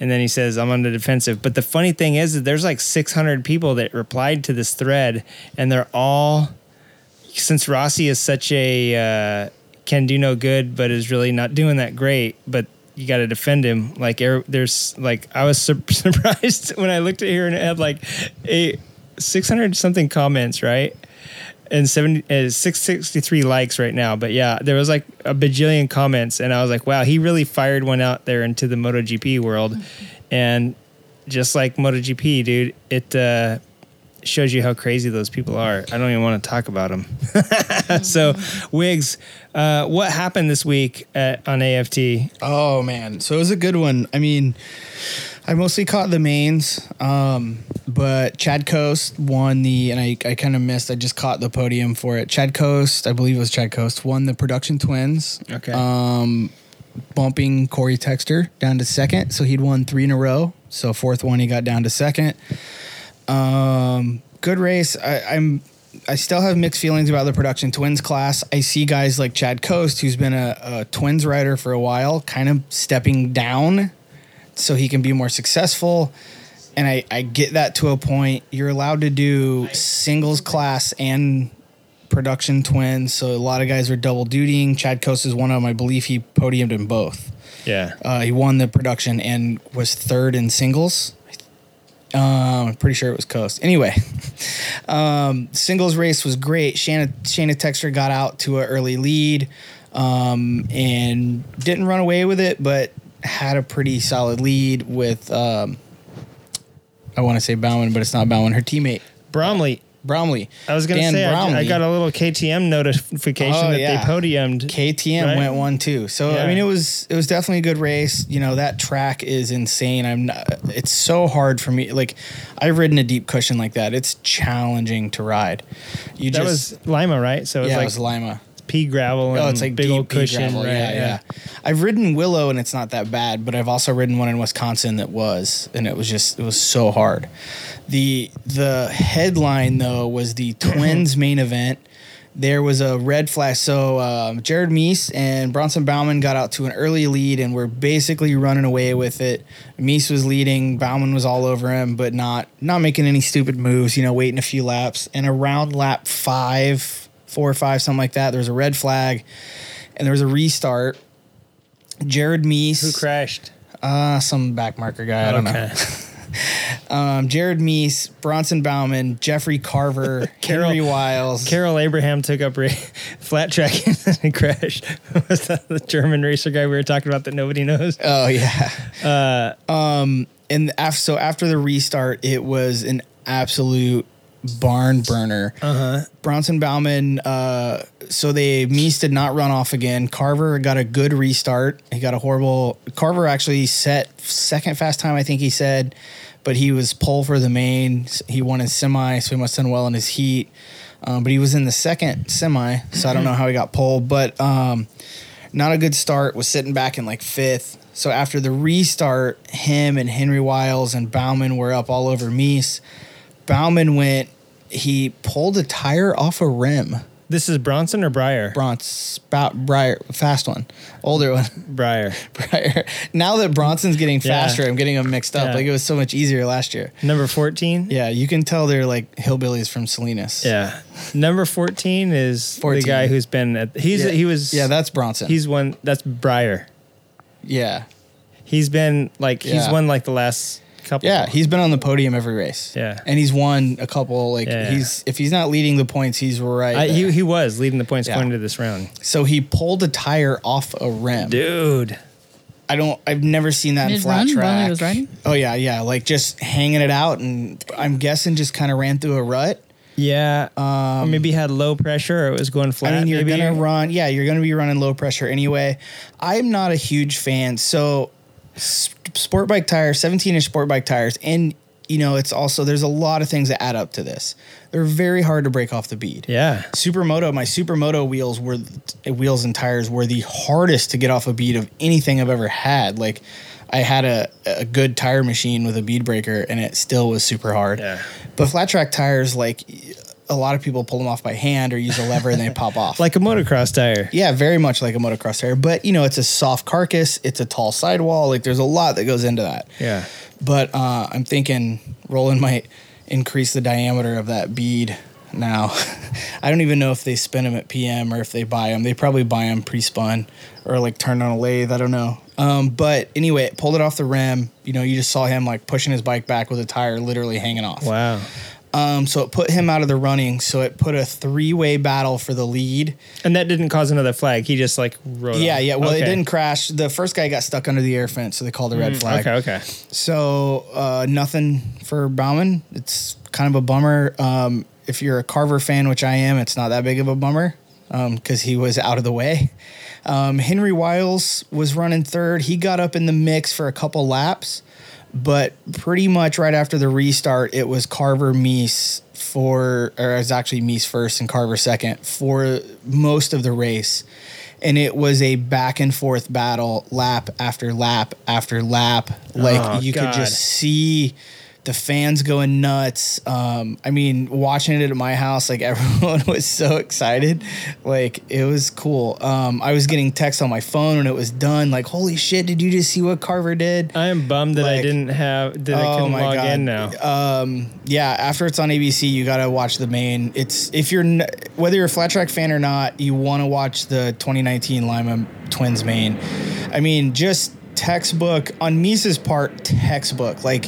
And then he says, I'm on the defensive. But the funny thing is that there's like 600 people that replied to this thread, and they're all, since Rossi is such a, uh, can do no good, but is really not doing that great, but you got to defend him. Like, er- there's like, I was sur- surprised when I looked at here and it had like a 600 something comments, right? and 70 uh, 663 likes right now but yeah there was like a bajillion comments and i was like wow he really fired one out there into the MotoGP world and just like MotoGP dude it uh, shows you how crazy those people are i don't even want to talk about them so Wiggs uh, what happened this week at, on aft Oh man, so it was a good one. I mean, I mostly caught the mains, um, but Chad Cose won the, and I, I kind of missed. I just caught the podium for it. Chad Cose, I believe it was Chad Cose, won the production twins. Okay. Um, bumping Corey Texter down to second, so he'd won three in a row. So fourth one, he got down to second. Um, good race. I, I'm. I still have mixed feelings about the production twins class. I see guys like Chad Cose, who's been a, a twins rider for a while, kind of stepping down so he can be more successful. And I, I get that to a point. You're allowed to do singles class and production twins. So a lot of guys are double dutying. Chad Cose is one of them. I believe he podiumed in both. yeah Uh, he won the production and was third in singles. Um, I'm pretty sure it was Cose. Anyway, um, singles race was great. Shayna Shayna Texter got out to an early lead um, and didn't run away with it, but had a pretty solid lead with. Um, I want to say Bauman, but it's not Bauman. Her teammate bromley Bromley. i was gonna Dan say I, I got a little ktm notification Oh, that yeah. they podiumed KTM Right. went one too. So Yeah. I mean, it was it was definitely a good race. You know, that track is insane. I'm not, it's so hard for me. Like I've ridden a deep cushion like that. It's challenging to ride. You that just was lima right so it was yeah, like it was Lima. pea gravel and Oh, it's like big deep old cushion. gravel. right, yeah, yeah, I've ridden Willow and it's not that bad, but I've also ridden one in Wisconsin that was, and it was just it was so hard. The the headline though was the Twins main event. There was a red flag. So um, Jared Mees and Bronson Bauman got out to an early lead and were basically running away with it. Mees was leading, Bauman was all over him, but not not making any stupid moves. You know, waiting a few laps. And around lap five, four or five, something like that, there was a red flag, and there was a restart. Jared Mees, Who crashed? uh, some backmarker guy, I don't know. Um, Jared Mees, Bronson Bauman, Jeffrey Carver, Carol- Henry Wiles. Karel Abraham took up ra- flat track and crashed. Was that the German racer guy we were talking about that nobody knows? Oh yeah. Uh, Um, and after so after the restart, it was an absolute barn burner. Uh huh. Bronson Bauman. Uh, so they Mees did not run off again. Carver got a good restart. He got a horrible. Carver actually set second fast time, I think he said, but he was pole for the main. He won his semi, so he must have done well in his heat. Um, but he was in the second semi, so I don't know how he got pole. But um, not a good start. Was sitting back in like fifth. So after the restart, him and Henry Wiles and Bauman were up all over Mees. Bauman went. He pulled a tire off a rim. This is Bronson or Briar? Bronson, spout, Briar, fast one, older one, Briar. Briar. Now that Bronson's getting faster, I'm getting them mixed up. Yeah. Like it was so much easier last year. Number 14? Yeah, you can tell they're like hillbillies from Salinas. Yeah. Number 14 is 14. the guy who's been at, he's, yeah. he was, Yeah, that's Bronson. he's one, that's Briar. yeah, He's been like, he's Yeah. won like the last couple. yeah. He's been on the podium every race. Yeah. and he's won a couple. Like Yeah. he's if he's not leading the points, he's right. I, he, he was leading the points Yeah. going into this round. so he pulled a tire off a rim. Dude. I don't. I've never seen that in Mid-run flat while he track. was riding? Oh yeah, yeah. Like just hanging it out, and I'm guessing just kind of ran through a rut. Yeah. or maybe had low pressure or it was going flat. Um, I mean, you're maybe. gonna run. Yeah, you're gonna be running low pressure anyway. I'm not a huge fan. So, s- sport bike tires, 17 inch sport bike tires, and you know, it's also there's a lot of things that add up to this. They're very hard to break off the bead. Yeah. Supermoto, my Supermoto wheels were wheels and tires were the hardest to get off a bead of anything I've ever had. Like I had a, a good tire machine with a bead breaker and it still was super hard. Yeah. But flat track tires, like a lot of people pull them off by hand or use a lever and they pop off. Like a motocross tire. yeah, very much like a motocross tire. But you know, it's a soft carcass, it's a tall sidewall. Like there's a lot that goes into that. Yeah. But uh, I'm thinking Roland might increase the diameter of that bead now. I don't even know if they spin them at PM or if they buy them. They probably buy them pre-spun or like turned on a lathe. I don't know. Um, but anyway, it pulled it off the rim. You know, you just saw him like pushing his bike back with a tire literally hanging off. Wow. Um, so it put him out of the running. So it put a three-way battle for the lead. And that didn't cause another flag. He just like rode. Yeah, off. yeah. Well, Okay. it didn't crash. The first guy got stuck under the air fence, so they called a red flag. Okay, okay. So uh, nothing for Bauman. It's kind of a bummer. Um, if you're a Carver fan, which I am, it's not that big of a bummer because he was out of the way. Um, Henry Wiles was running third. He got up in the mix for a couple laps, but pretty much right after the restart, it was Carver Mees for, or it was actually Mees first and Carver second for most of the race. And it was a back and forth battle, lap after lap after lap. Like Oh, you God. could just see the fans going nuts. Um, I mean, watching it at my house, like everyone was so excited. Like it was cool. Um, I was getting texts on my phone when it was done. Like, holy shit! Did you just see what Carver did? I am bummed that I didn't have that I Oh couldn't my log God. in now. Um, yeah, after it's on ABC, you gotta watch the main. It's if you're n- whether you're a flat track fan or not, you want to watch the 2019 Lima Twins main. I mean, just textbook on Mees's part, textbook. Like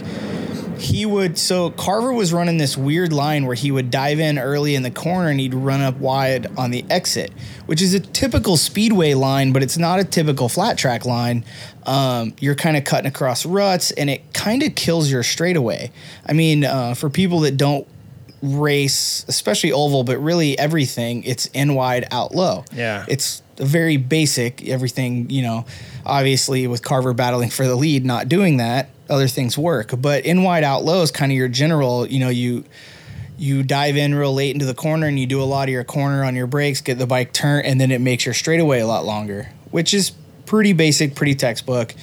he would so Carver was running this weird line where he would dive in early in the corner and he'd run up wide on the exit, which is a typical speedway line, but it's not a typical flat track line. Um, you're kind of cutting across ruts and it kind of kills your straightaway. I mean, uh, for people that don't race, especially oval, but really everything, it's in wide, out low. Yeah. It's very basic everything, you know, obviously with Carver battling for the lead, not doing that, other things work. But in wide out low is kind of your general, you know, you you dive in real late into the corner and you do a lot of your corner on your brakes, get the bike turned, and then it makes your straightaway a lot longer, which is pretty basic, pretty textbook.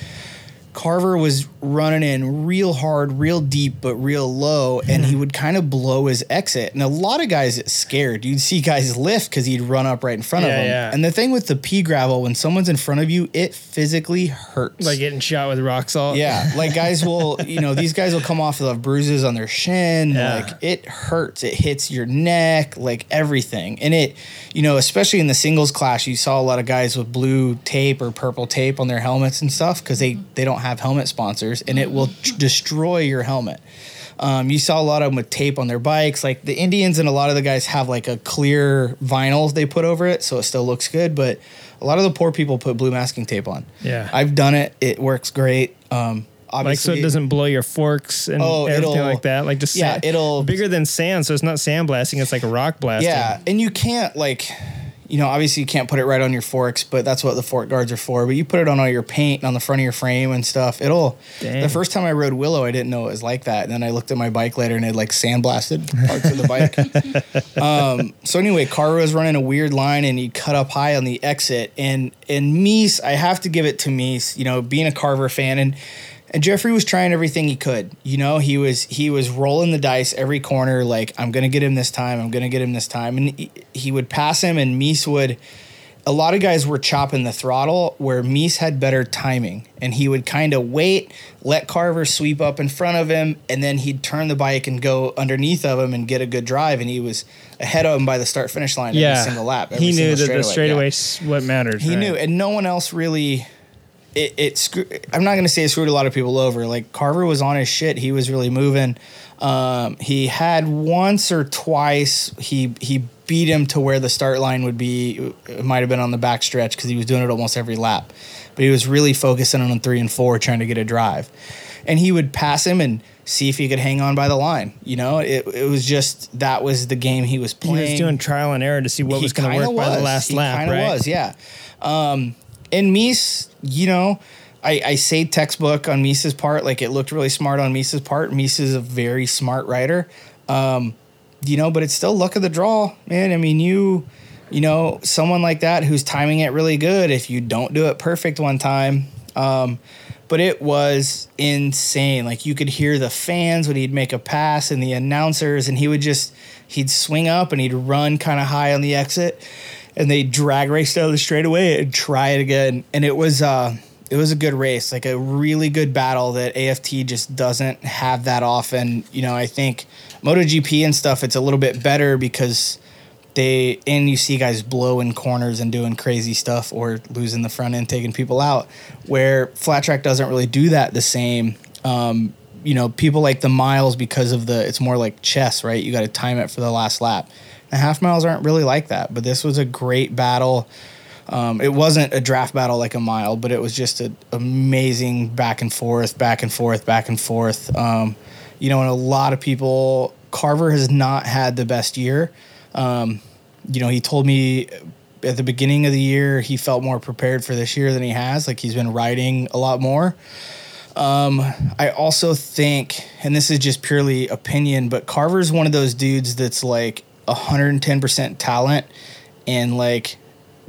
Carver was running in real hard, real deep, but real low, and he hmm. would kind of blow his exit. And a lot of guys get scared. You'd see guys lift because he'd run up right in front of Yeah, them. yeah. And the thing with the pea gravel, when someone's in front of you, it physically hurts. Like getting shot with rock salt. Yeah, like guys will, you know, these guys will come off of bruises on their shin. Yeah. Like it hurts. It hits your neck, like everything. And it, you know, especially in the singles class, you saw a lot of guys with blue tape or purple tape on their helmets and stuff because they mm-hmm. they don't have helmet sponsors, and it will tr- destroy your helmet. Um, you saw a lot of them with tape on their bikes. Like the Indians and a lot of the guys have like a clear vinyl they put over it, so it still looks good. But a lot of the poor people put blue masking tape on. Yeah. I've done it. It works great. Um, Like obviously, so it doesn't blow your forks and Oh, everything like that. Like just yeah, sa- it'll- bigger than sand, so it's not sandblasting. It's like a rock blasting. Yeah, and you can't like, you know, obviously you can't put it right on your forks, but that's what the fork guards are for. But you put it on all your paint and on the front of your frame and stuff. It'll. Dang. The first time I rode Willow, I didn't know it was like that. And then I looked at my bike later and it like sandblasted parts of the bike. um, so anyway, Carver was running a weird line and he cut up high on the exit. And and Mees, I have to give it to Mees. You know, being a Carver fan and. And Jeffrey was trying everything he could. You know, he was he was rolling the dice every corner. Like I'm gonna get him this time. I'm gonna get him this time. And he, he would pass him, and Mees would. A lot of guys were chopping the throttle where Mees had better timing, and he would kind of wait, let Carver sweep up in front of him, and then he'd turn the bike and go underneath of him and get a good drive. And he was ahead of him by the start finish line yeah. every single lap. every he knew that the straightaway. Yeah. what mattered. He right. knew, and no one else really. It, it screw, I'm not going to say it screwed a lot of people over. Like Carver was on his shit. He was really moving. Um, he had once or twice he he beat him to where the start line would be. It might have been on the back stretch because he was doing it almost every lap. But he was really focusing on three and four, trying to get a drive. And he would pass him and see if he could hang on by the line. You know, it, it was just that was the game he was playing. He was doing trial and error to see what he was going to work by the last he lap, right? was, yeah. Um, and Mees, you know, I, I say textbook on Mees's part, like it looked really smart on Mees's part. Misa's a very smart writer, Um, you know, but it's still luck of the draw, man. I mean, you you know, someone like that who's timing it really good, if you don't do it perfect one time, um, but it was insane. Like you could hear the fans when he'd make a pass and the announcers, and he would just he'd swing up and he'd run kind of high on the exit, and they drag race down the straightaway and try it again. And it was uh, it was a good race, like a really good battle that AFT just doesn't have that often. You know, I think MotoGP and stuff, it's a little bit better because they and you see guys blowing corners and doing crazy stuff or losing the front end, taking people out. Where flat track doesn't really do that the same. Um, you know, people like the miles because of the it's more like chess, right? You got to time it for the last lap. The half miles aren't really like that, but this was a great battle. Um, it wasn't a draft battle like a mile, but it was just an amazing back and forth, back and forth, back and forth. Um, you know, and a lot of people, Carver has not had the best year. Um, you know, he told me at the beginning of the year he felt more prepared for this year than he has. Like he's been riding a lot more. Um, I also think, and this is just purely opinion, but Carver's one of those dudes that's like 110% talent and like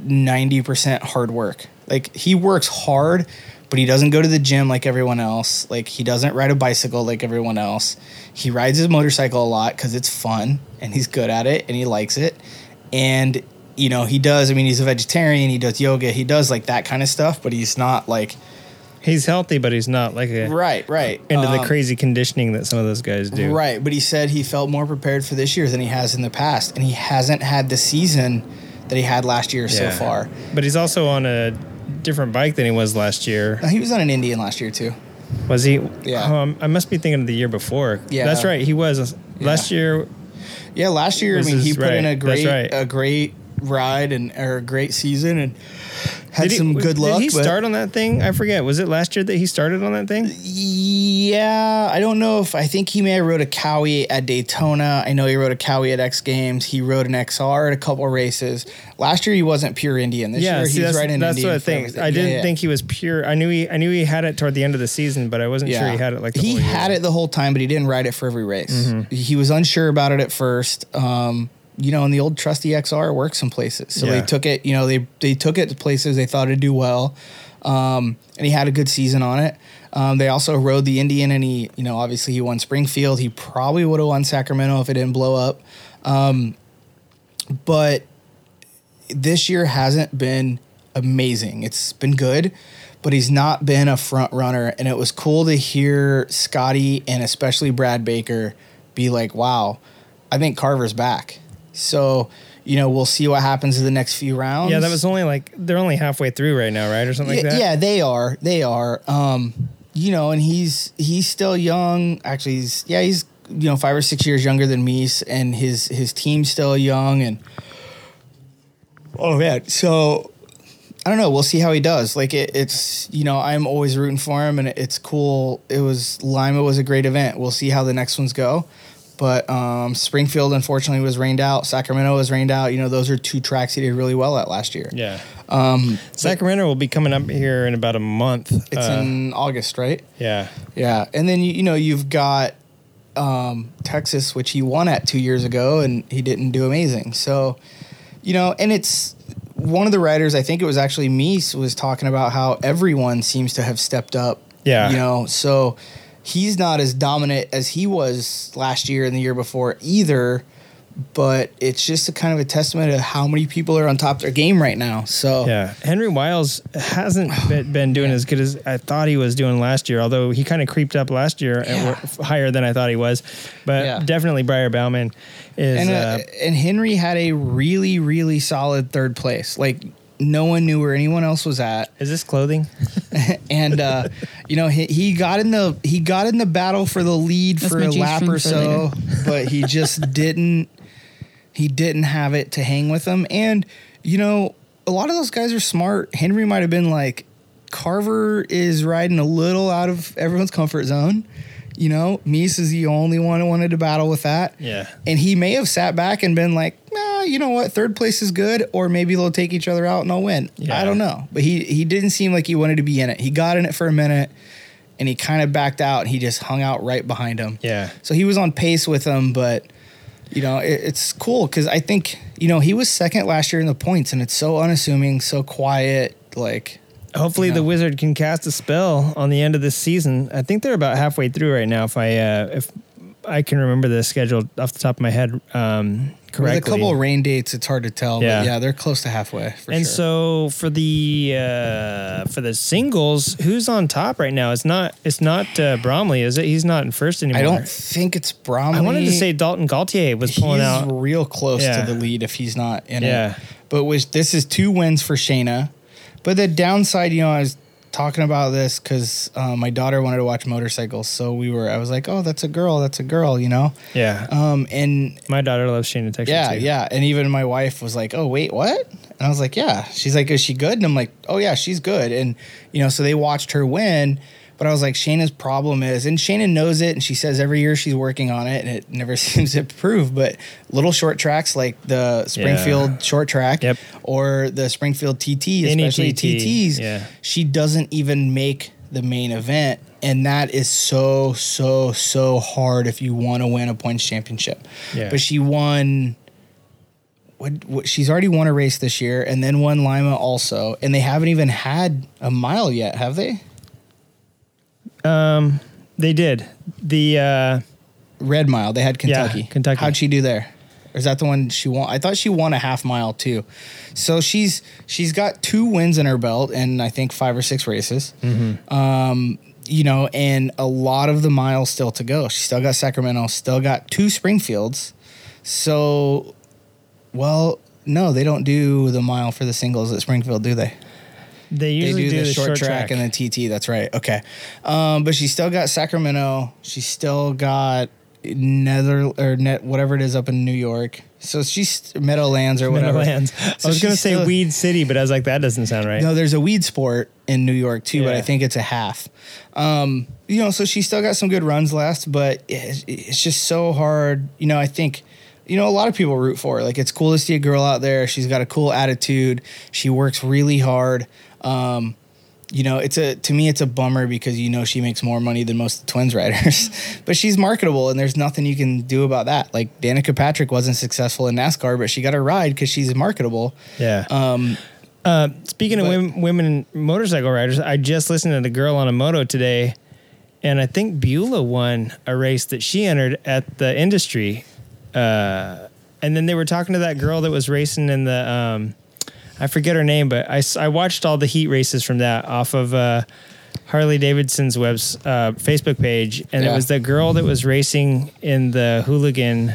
90% hard work. Like he works hard, but he doesn't go to the gym like everyone else. Like he doesn't ride a bicycle like everyone else. He rides his motorcycle a lot because it's fun and he's good at it and he likes it. And you know he does. I mean, he's a vegetarian. He does yoga. He does like that kind of stuff, but he's not like He's healthy, but he's not like a right, right into the Um, crazy conditioning that some of those guys do. Right, but he said he felt more prepared for this year than he has in the past, and he hasn't had the season that he had last year so far. But he's also on a different bike than he was last year. Uh, He was on an Indian last year too. Was he? Yeah. Um, I must be thinking of the year before. Yeah. That's right. He was last year. Yeah, last year I mean he put in a great right. a great ride and or a great season and had Did he- some good luck. Did he start on that thing? I forget. Was it last year that he started on that thing? Yeah, I don't know if I think he may have rode a Kawi at Daytona. I know he rode a Kawi at X Games. He rode an XR at a couple races. Last year he wasn't pure Indian. This yeah, year see, he's that's, riding that's Indian what I think. I didn't yeah. think he was pure. I knew he. I knew he had it toward the end of the season, but I wasn't sure he had it like the he whole year. had it the whole time, but he didn't ride it for every race. Mm-hmm. He was unsure about it at first. Um, you know, and the old trusty XR works some places, so Yeah. they took it. You know, they they took it to places they thought it'd do well, um, and he had a good season on it. Um, they also rode the Indian, and he, you know, obviously he won Springfield. He probably would have won Sacramento if it didn't blow up. Um, but this year hasn't been amazing. It's been good, but he's not been a front runner. And it was cool to hear Scotty and especially Brad Baker be like, wow, I think Carver's back. So, you know, we'll see what happens in the next few rounds. Yeah, that was only like they're only halfway through right now, right, or something yeah, like that. yeah, they are. They are. Um, you know, and he's he's still young. Actually, he's yeah, he's you know five or six years younger than me, and his his team's still young. And oh man, so I don't know. We'll see how he does. Like it, it's you know I'm always rooting for him, and it's cool. It was Lima was a great event. We'll see how the next ones go. But um, Springfield, unfortunately, was rained out. Sacramento was rained out. You know, those are two tracks he did really well at last year. Yeah. Um, Sacramento will be coming up here in about a month. it's Uh, in August, right? yeah. Yeah, and then you, you know you've got um, Texas, which he won at two years ago, and he didn't do amazing. So, you know, and it's one of the writers. I think it was actually Mees was talking about how everyone seems to have stepped up. Yeah. you know, so he's not as dominant as he was last year and the year before either. But it's just a kind of a testament of how many people are on top of their game right now. So Yeah, Henry Wiles hasn't been, been doing as good as I thought he was doing last year. Although he kind of creeped up last year and Yeah. were higher than I thought he was. But Yeah. definitely Briar Bauman is. and uh, uh, and Henry had a really really solid third place. Like no one knew where anyone else was at, is this clothing? and uh, you know he, he got in the he got in the battle for the lead That's for my a G-string lap or so, but he just didn't he didn't have it to hang with him. And you know a lot of those guys are smart. Henry might have been like Carver is riding a little out of everyone's comfort zone. You know, Mees is the only one who wanted to battle with that. Yeah. And he may have sat back and been like, nah, ah, you know what, third place is good, or maybe they'll take each other out and I'll win. Yeah. I don't know, but he he didn't seem like he wanted to be in it. He got in it for a minute, and he kind of backed out. and He just hung out right behind him. Yeah. So he was on pace with him, but you know it, it's cool because I think you know he was second last year in the points, and it's so unassuming, so quiet, like. Hopefully, you the wizard can cast a spell on the end of this season. I think they're about halfway through right now. If I uh, if I can remember the schedule off the top of my head um, correctly. With a couple of rain dates, it's hard to tell. Yeah. But yeah, they're close to halfway. For and sure. so for the uh, for the singles, who's on top right now? It's not it's not uh, Bromley, is it? He's not in first anymore. I don't think it's Bromley. I wanted to say Dalton Gauthier was pulling he's out. real close Yeah. to the lead if he's not in Yeah. it. But which this is two wins for Shayna. But the downside, you know, I was talking about this because uh, my daughter wanted to watch motorcycles, so we were. I was like, "Oh, that's a girl. That's a girl," you know. Yeah, Um, and my daughter loves Shayna Texter. yeah, too. yeah, and even my wife was like, "Oh, wait, what?" And I was like, "Yeah." She's like, "Is she good?" And I'm like, "Oh yeah, she's good." And you know, so they watched her win. But I was like, Shayna's problem is, and Shayna knows it, and she says every year she's working on it, and it never seems to improve. But little short tracks like the Springfield short track, Yep. or the Springfield TT, especially TT, TTs, yeah. she doesn't even make the main event, and that is so so so hard if you want to win a points championship. Yeah. But she won. What, what she's already won a race this year, and then won Lima also, and they haven't even had a mile yet, have they? Um, they did the uh, Red Mile. They had Kentucky. Yeah, Kentucky. How'd she do there? Or is that the one she won? I thought she won a half mile too. So she's she's got two wins in her belt, and I think five or six races. Mm-hmm. Um, you know, and a lot of the miles still to go. She still got Sacramento, still got two Springfields. So, well, no, they don't do the mile for the singles at Springfield, do they? They usually they do, do, the, short, track, and then TT. That's right. Okay, um, but she still got Sacramento. She still got Nether or Net whatever it is up in New York. So she's Meadowlands or whatever. Meadowlands. So I was gonna say still- Weed City, but I was like, that doesn't sound right. No, there's a weed sport in New York too, but I think it's a half. Um, you know, so she still got some good runs last, but it's, it's just so hard. You know, I think, you know, a lot of people root for her. Like, it's cool to see a girl out there. She's got a cool attitude. She works really hard. Um, you know, it's a to me it's a bummer because you know she makes more money than most twins riders, but she's marketable and there's nothing you can do about that. Like Danica Patrick wasn't successful in NASCAR, but she got a ride because she's marketable. Yeah. Um, Uh, speaking of women, women motorcycle riders, I just listened to the girl on a moto today, and I think Beulah won a race that she entered at the industry. Uh, and then they were talking to that girl that was racing in the, um, I forget her name, but I, I watched all the heat races from that off of uh, Harley Davidson's web's uh, Facebook page, and it was the girl that was racing in the hooligan.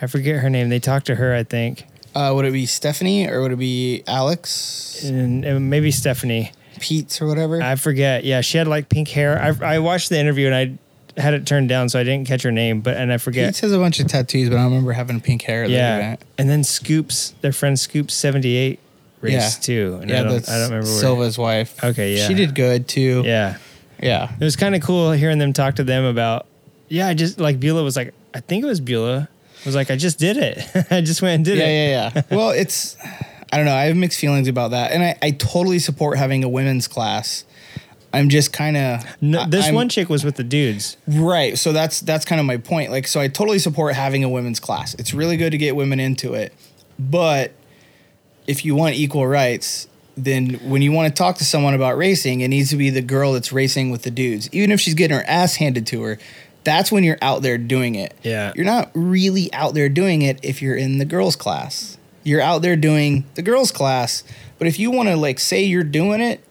I forget her name. They talked to her, I think, Uh, would it be Stephanie or would it be Alex and, and maybe Stephanie. Peets or whatever? I forget. Yeah, she had like pink hair. I, I watched the interview and I had it turned down, so I didn't catch her name. But and I forget. Peets has a bunch of tattoos, but I don't remember having pink hair at yeah, the event. and then Scoops, their friend Scoops seventy eight race Yeah. too. And Yeah, I don't, that's I don't remember. Where. Silva's wife. Okay, yeah. She did good too. Yeah, Yeah. it was kind of cool hearing them talk to them about. Yeah, I just like Beulah was like, I think it was Beulah. Was like, I just did it. I just went and did Yeah, it. Yeah, yeah, yeah. well, it's I don't know. I have mixed feelings about that, and I, I totally support having a women's class. I'm just kind of No, this I'm, one chick was with the dudes. right. So that's that's kind of my point. Like, so I totally support having a women's class. It's really good to get women into it, but if you want equal rights, then when you want to talk to someone about racing, it needs to be the girl that's racing with the dudes, even if she's getting her ass handed to her. That's when you're out there doing it. Yeah. You're not really out there doing it if you're in the girls' class. You're out there doing the girls' class. But if you want to like say you're doing it,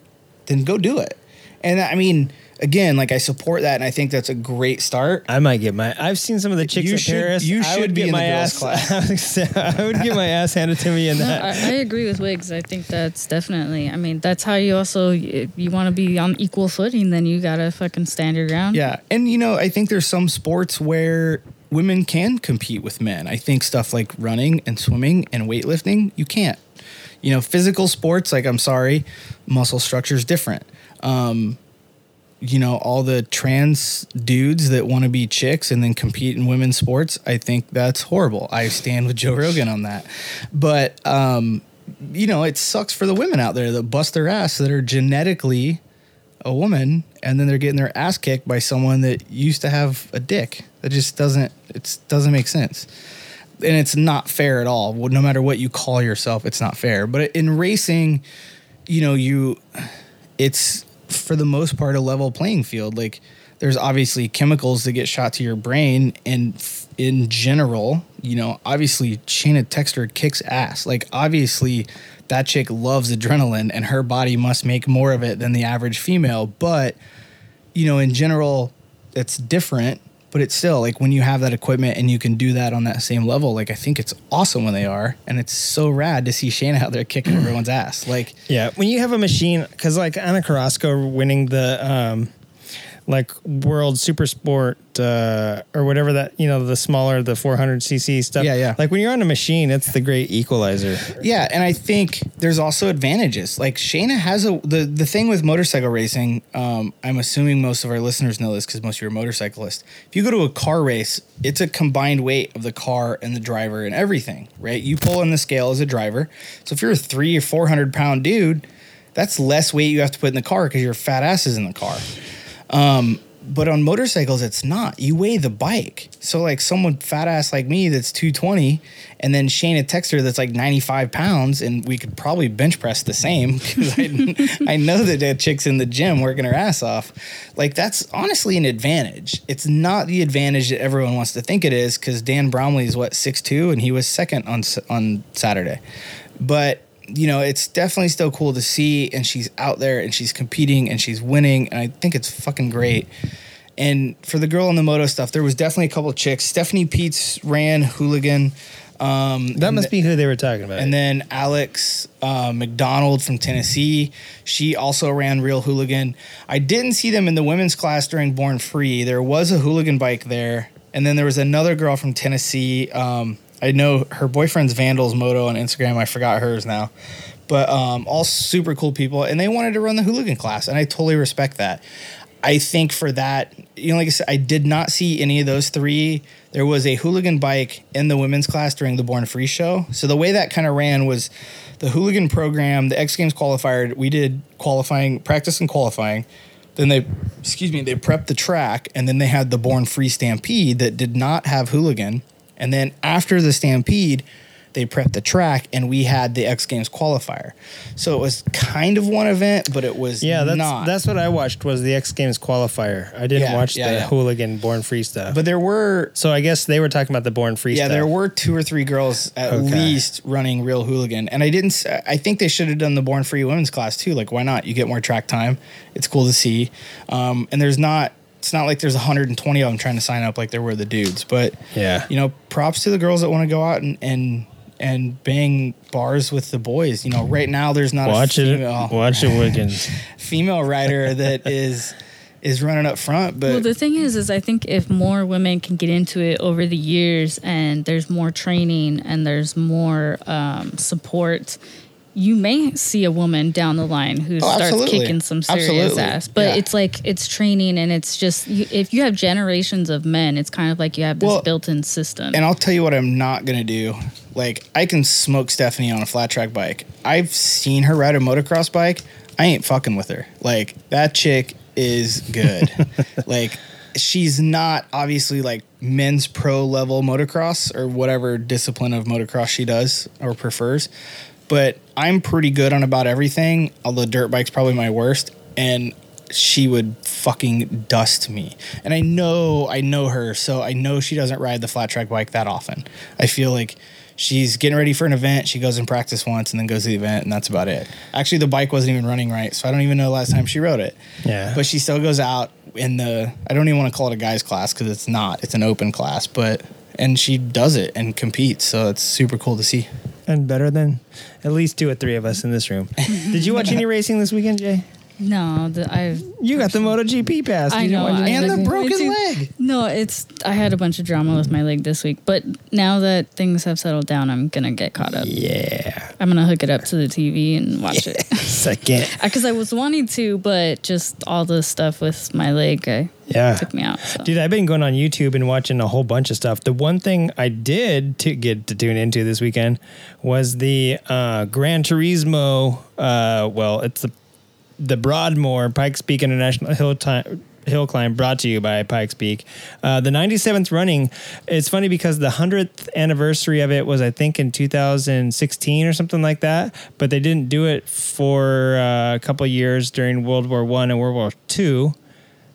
then go do it. And I mean, again, like I support that and I think that's a great start. I might get my. I've seen some of the chicks You at should- Paris. you I should would be get in the my girls' ass. class. I was gonna say, I would get my ass handed to me in No, that. I, I agree with Wiggs. I think that's definitely. I mean, that's how you also if you want to be on equal footing. Then you gotta fucking stand your ground. Yeah. And you know, I think there's some sports where women can compete with men. I think stuff like running and swimming and weightlifting, you can't. You know, physical sports, like I'm sorry, muscle structure is different. Um, you know all the trans dudes that want to be chicks and then compete in women's sports i think that's horrible. I stand with joe rogan on that. But um you know it sucks for the women out there that bust their ass that are genetically a woman and then they're getting their ass kicked by someone that used to have a dick. That just doesn't it doesn't make sense. And it's not fair at all. No matter what you call yourself it's not fair. But in racing you know you it's for the most part a level playing field. Like there's obviously chemicals that get shot to your brain and f- in general, you know, obviously Shayna Texter kicks ass. Like obviously that chick loves adrenaline and her body must make more of it than the average female, but you know, in general it's different, but it's still like when you have that equipment and you can do that on that same level, like I think it's awesome when they are and it's so rad to see Shayna out there kicking everyone's ass. Like Yeah, when you have a machine, because like Ana Carrasco winning the um, like World Super Sport uh, or whatever that you know the smaller the 400 cc stuff. Yeah, yeah. Like when you're on a machine, it's the great equalizer. Yeah, and I think there's also advantages. Like Shayna has a the the thing with motorcycle racing. Um, I'm assuming most of our listeners know this because most of you are motorcyclists. If you go to a car race, it's a combined weight of the car and the driver and everything, right? You pull in the scale as a driver. So if you're a three or four hundred pound dude, that's less weight you have to put in the car because your fat ass is in the car. Um, but on motorcycles, it's not. You weigh the bike. So like someone fat ass like me that's 220, and then Shayna Texter that's like 95 pounds, and we could probably bench press the same because I, I know that that chick's in the gym working her ass off. Like that's honestly an advantage. It's not the advantage that everyone wants to think it is because Dan Bromley is what 6'2", and he was second on on Saturday. But you know, it's definitely still cool to see, and she's out there and she's competing and she's winning, and I think it's fucking great. And for the girl on the moto stuff, there was definitely a couple of chicks. Stephanie Peets ran hooligan. Um, That must be who they were talking about. and then Alex uh, McDonald from Tennessee, she also ran Real Hooligan. I didn't see them in the women's class during Born Free. There was a hooligan bike there, and then there was another girl from Tennessee. Um, I know her boyfriend's Vandals Moto on Instagram. I forgot hers now, but um, all super cool people, and they wanted to run the hooligan class, and I totally respect that. I think for that, you know, like I said, I did not see any of those three. There was a hooligan bike in the women's class during the Born Free show. So the way that kind of ran was the hooligan program, the X Games qualifier. We did qualifying, practice and qualifying. Then they, excuse me, they prepped the track, and then they had the Born Free Stampede that did not have hooligan. And then after the Stampede, they prepped the track, and we had the X Games qualifier. So it was kind of one event, but it was yeah, that's not. that's what I watched was the X Games qualifier. I didn't Yeah, watch yeah, the yeah. hooligan Born Free stuff. but there were so I guess they were talking about the Born Free yeah, stuff. there were two or three girls at Okay. least running real hooligan, and I didn't. s- I think they should have done the Born Free women's class too. Like, why not? You get more track time. It's cool to see, um, and there's not. It's not like there's 120 of them trying to sign up like there were the dudes, but Yeah. you know, props to the girls that want to go out and and and bang bars with the boys. You know, right now there's not Watch a it, female, watch it, Wiggins. female rider that is is running up front, but Well, the thing is, is I think if more women can get into it over the years, and there's more training and there's more um, support, you may see a woman down the line who oh, starts absolutely. kicking some serious Absolutely. ass. But Yeah. it's like it's training, and it's just you, if you have generations of men, it's kind of like you have this Well, built-in system. And I'll tell you what I'm not gonna do. Like I can smoke Stephanie on a flat track bike. I've seen her ride a motocross bike. I ain't fucking with her. Like that chick is good. like she's not obviously like men's pro level motocross or whatever discipline of motocross she does or prefers. But I'm pretty good on about everything. Although dirt bike's probably my worst. And she would fucking dust me. And I know I know her, so I know she doesn't ride the flat track bike that often. I feel like she's getting ready for an event, she goes and practice once and then goes to the event and that's about it. Actually the bike wasn't even running right, so I don't even know the last time she rode it. Yeah. But she still goes out in the I don't even want to call it a guys class cuz it's not. It's an open class, but and she does it and competes, so it's super cool to see. And better than at least two or three of us in this room. Did you watch any racing this weekend, Jay? No, the, I've You got the MotoGP pass. I You didn't know, I- and the Me broken too. leg. no. It's I had a bunch of drama with my leg this week, but now that things have settled down, I'm gonna get caught up. yeah. I'm gonna hook it up to the TV and watch it Second. because I was wanting to, but just all the stuff with my leg uh, Yeah. took me out. So. Dude, I've been going on YouTube and watching a whole bunch of stuff. The one thing I did to get to tune into this weekend was the uh, Gran Turismo. Uh, well, it's the the Broadmoor Pikes Peak International Hill Time. Hill climb brought to you by Pikes Peak. Uh, the 97th running. It's funny because the 100th anniversary of it was, I think, in 2016 or something like that. But they didn't do it for uh, a couple years during World War One and World War Two.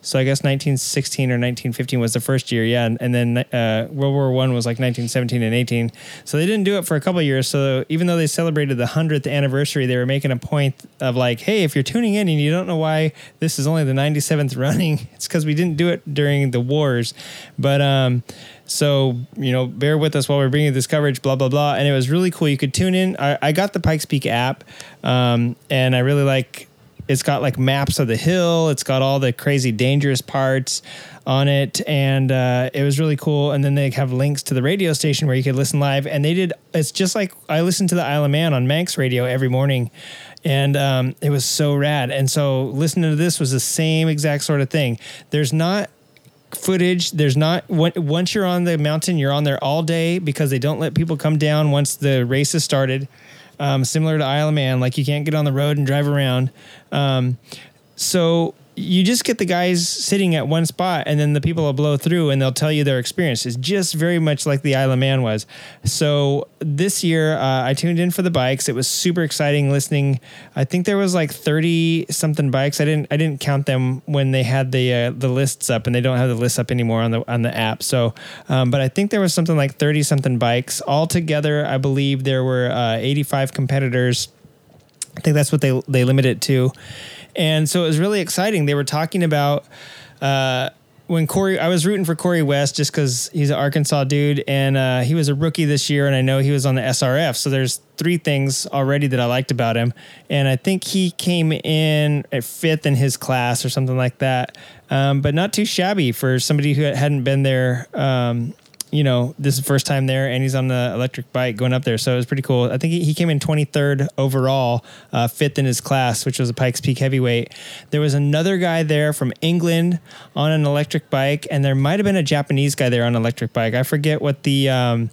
So I guess 1916 or 1915 was the first year, yeah, and, and then uh, World War One was like 1917 and 18. So they didn't do it for a couple years. So even though they celebrated the hundredth anniversary, they were making a point of like, hey, if you're tuning in and you don't know why this is only the 97th running, it's because we didn't do it during the wars. But um, so you know, bear with us while we're bringing this coverage, blah blah blah. And it was really cool. You could tune in. I, I got the Pikes Peak app, um, and I really like it's got like maps of the hill. It's got all the crazy dangerous parts on it, and uh, it was really cool. And then they have links to the radio station where you could listen live. And they did. It's just like I listened to the Isle of Man on Manx Radio every morning, and um, it was so rad. And so listening to this was the same exact sort of thing. There's not footage. There's not once you're on the mountain, you're on there all day because they don't let people come down once the race has started. Um, similar to Isle of Man, like you can't get on the road and drive around. Um, so you just get the guys sitting at one spot and then the people will blow through and they'll tell you their experience. It's just very much like the Isle of Man was. So this year uh, I tuned in for the bikes. It was super exciting listening. I think there was like 30 something bikes. I didn't I didn't count them when they had the uh, the lists up and they don't have the lists up anymore on the on the app. So um, but I think there was something like 30 something bikes altogether. I believe there were uh, 85 competitors. I think that's what they they limit it to. And so it was really exciting. They were talking about uh, when Corey. I was rooting for Corey West just because he's an Arkansas dude, and uh, he was a rookie this year, and I know he was on the SRF. So there's three things already that I liked about him, and I think he came in at fifth in his class or something like that. Um, but not too shabby for somebody who hadn't been there. Um, you know, this is the first time there, and he's on the electric bike going up there. So it was pretty cool. I think he, he came in 23rd overall, uh, fifth in his class, which was a Pikes Peak heavyweight. There was another guy there from England on an electric bike, and there might have been a Japanese guy there on an electric bike. I forget what the um,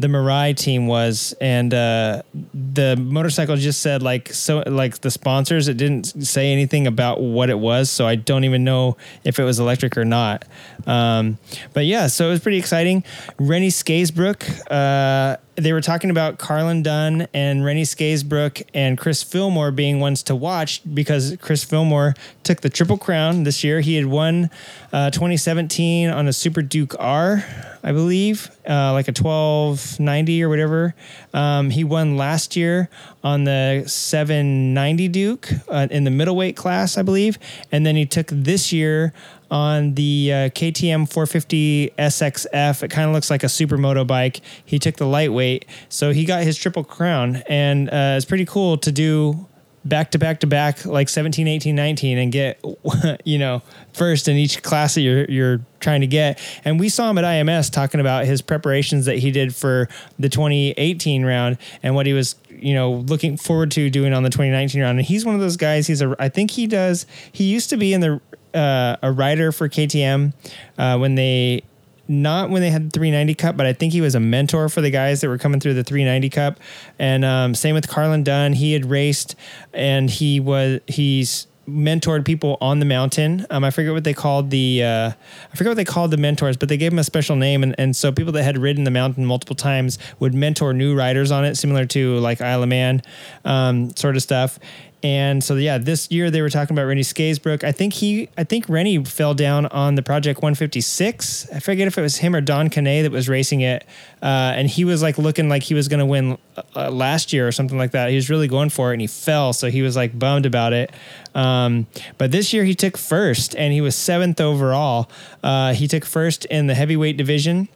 the Mirai team was, and uh, the motorcycle just said like so like the sponsors. It didn't say anything about what it was, so I don't even know if it was electric or not. Um, but yeah, so it was pretty exciting. Rennie Scaysbrook, uh, they were talking about Carlin Dunn and Rennie Scaysbrook and Chris Fillmore being ones to watch because Chris Fillmore took the Triple Crown this year. He had won uh, 2017 on a Super Duke R, I believe, uh, like a 1290 or whatever. Um, he won last year on the 790 Duke uh, in the middleweight class, I believe. And then he took this year on the uh, KTM 450 SXF. It kind of looks like a supermoto bike. He took the lightweight, so he got his triple crown, and uh, it's pretty cool to do back to back to back like 17 18 19 and get you know first in each class that you're you're trying to get and we saw him at IMS talking about his preparations that he did for the 2018 round and what he was you know looking forward to doing on the 2019 round and he's one of those guys he's a I think he does he used to be in the uh, a rider for KTM uh, when they not when they had the 390 Cup, but I think he was a mentor for the guys that were coming through the 390 Cup. And um, same with Carlin Dunn. He had raced and he was he's mentored people on the mountain. Um, I forget what they called the uh, I forget what they called the mentors, but they gave him a special name. And, and so people that had ridden the mountain multiple times would mentor new riders on it, similar to like Isle of Man um, sort of stuff. And so yeah, this year they were talking about Rennie Scaysbrook. I think he, I think Rennie fell down on the Project 156. I forget if it was him or Don Canet that was racing it, uh, and he was like looking like he was going to win uh, last year or something like that. He was really going for it, and he fell, so he was like bummed about it. Um, but this year he took first, and he was seventh overall. Uh, he took first in the heavyweight division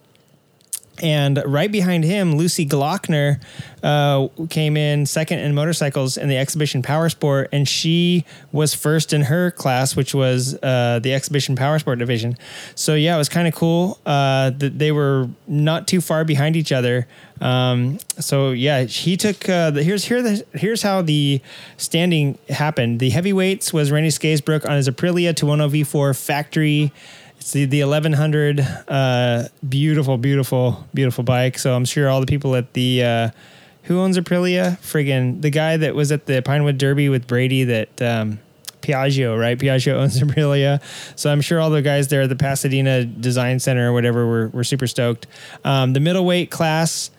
And right behind him, Lucy Glockner uh, came in second in motorcycles in the exhibition power sport, and she was first in her class, which was uh, the exhibition power sport division. So yeah, it was kind of cool uh, that they were not too far behind each other. Um, so yeah, he took uh, the here's here the here's how the standing happened. The heavyweights was Randy Scaysbrook on his Aprilia Tuono V4 factory. It's the, the 1100, uh, beautiful, beautiful, beautiful bike. So I'm sure all the people at the, uh, who owns Aprilia? Friggin' the guy that was at the Pinewood Derby with Brady that, um, Piaggio, right? Piaggio owns Aprilia. So I'm sure all the guys there at the Pasadena Design Center or whatever were, were super stoked. Um, the middleweight class,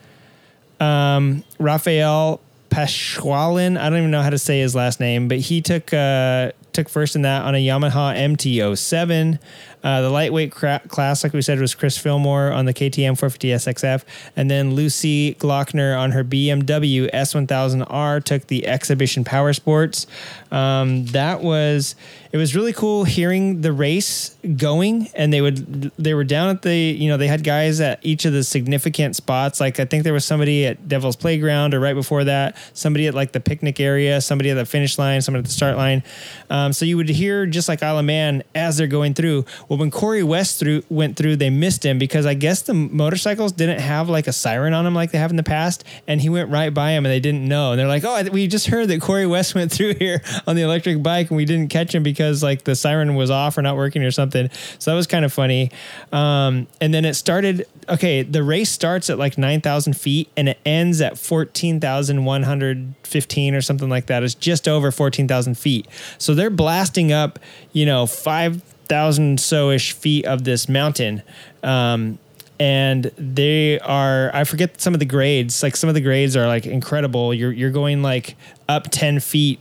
um, Rafael Paschoalin. I don't even know how to say his last name, but he took uh, took first in that on a Yamaha MT07. Uh, the lightweight cra- class, like we said, was Chris Fillmore on the KTM 450 SXF, and then Lucy Glockner on her BMW S1000R took the Exhibition Power Sports. Um, that was it was really cool hearing the race going, and they would they were down at the you know they had guys at each of the significant spots. Like I think there was somebody at Devil's Playground, or right before that, somebody at like the picnic area, somebody at the finish line, somebody at the start line. Um, so you would hear just like Isle of Man as they're going through. Well, when Corey West through went through, they missed him because I guess the motorcycles didn't have like a siren on them like they have in the past, and he went right by him and they didn't know. And they're like, "Oh, we just heard that Corey West went through here on the electric bike and we didn't catch him because like the siren was off or not working or something." So that was kind of funny. Um, and then it started. Okay, the race starts at like nine thousand feet and it ends at fourteen thousand one hundred fifteen or something like that. It's just over fourteen thousand feet. So they're blasting up, you know, five thousand so ish feet of this mountain. Um, and they are I forget some of the grades. Like some of the grades are like incredible. You're you're going like up ten feet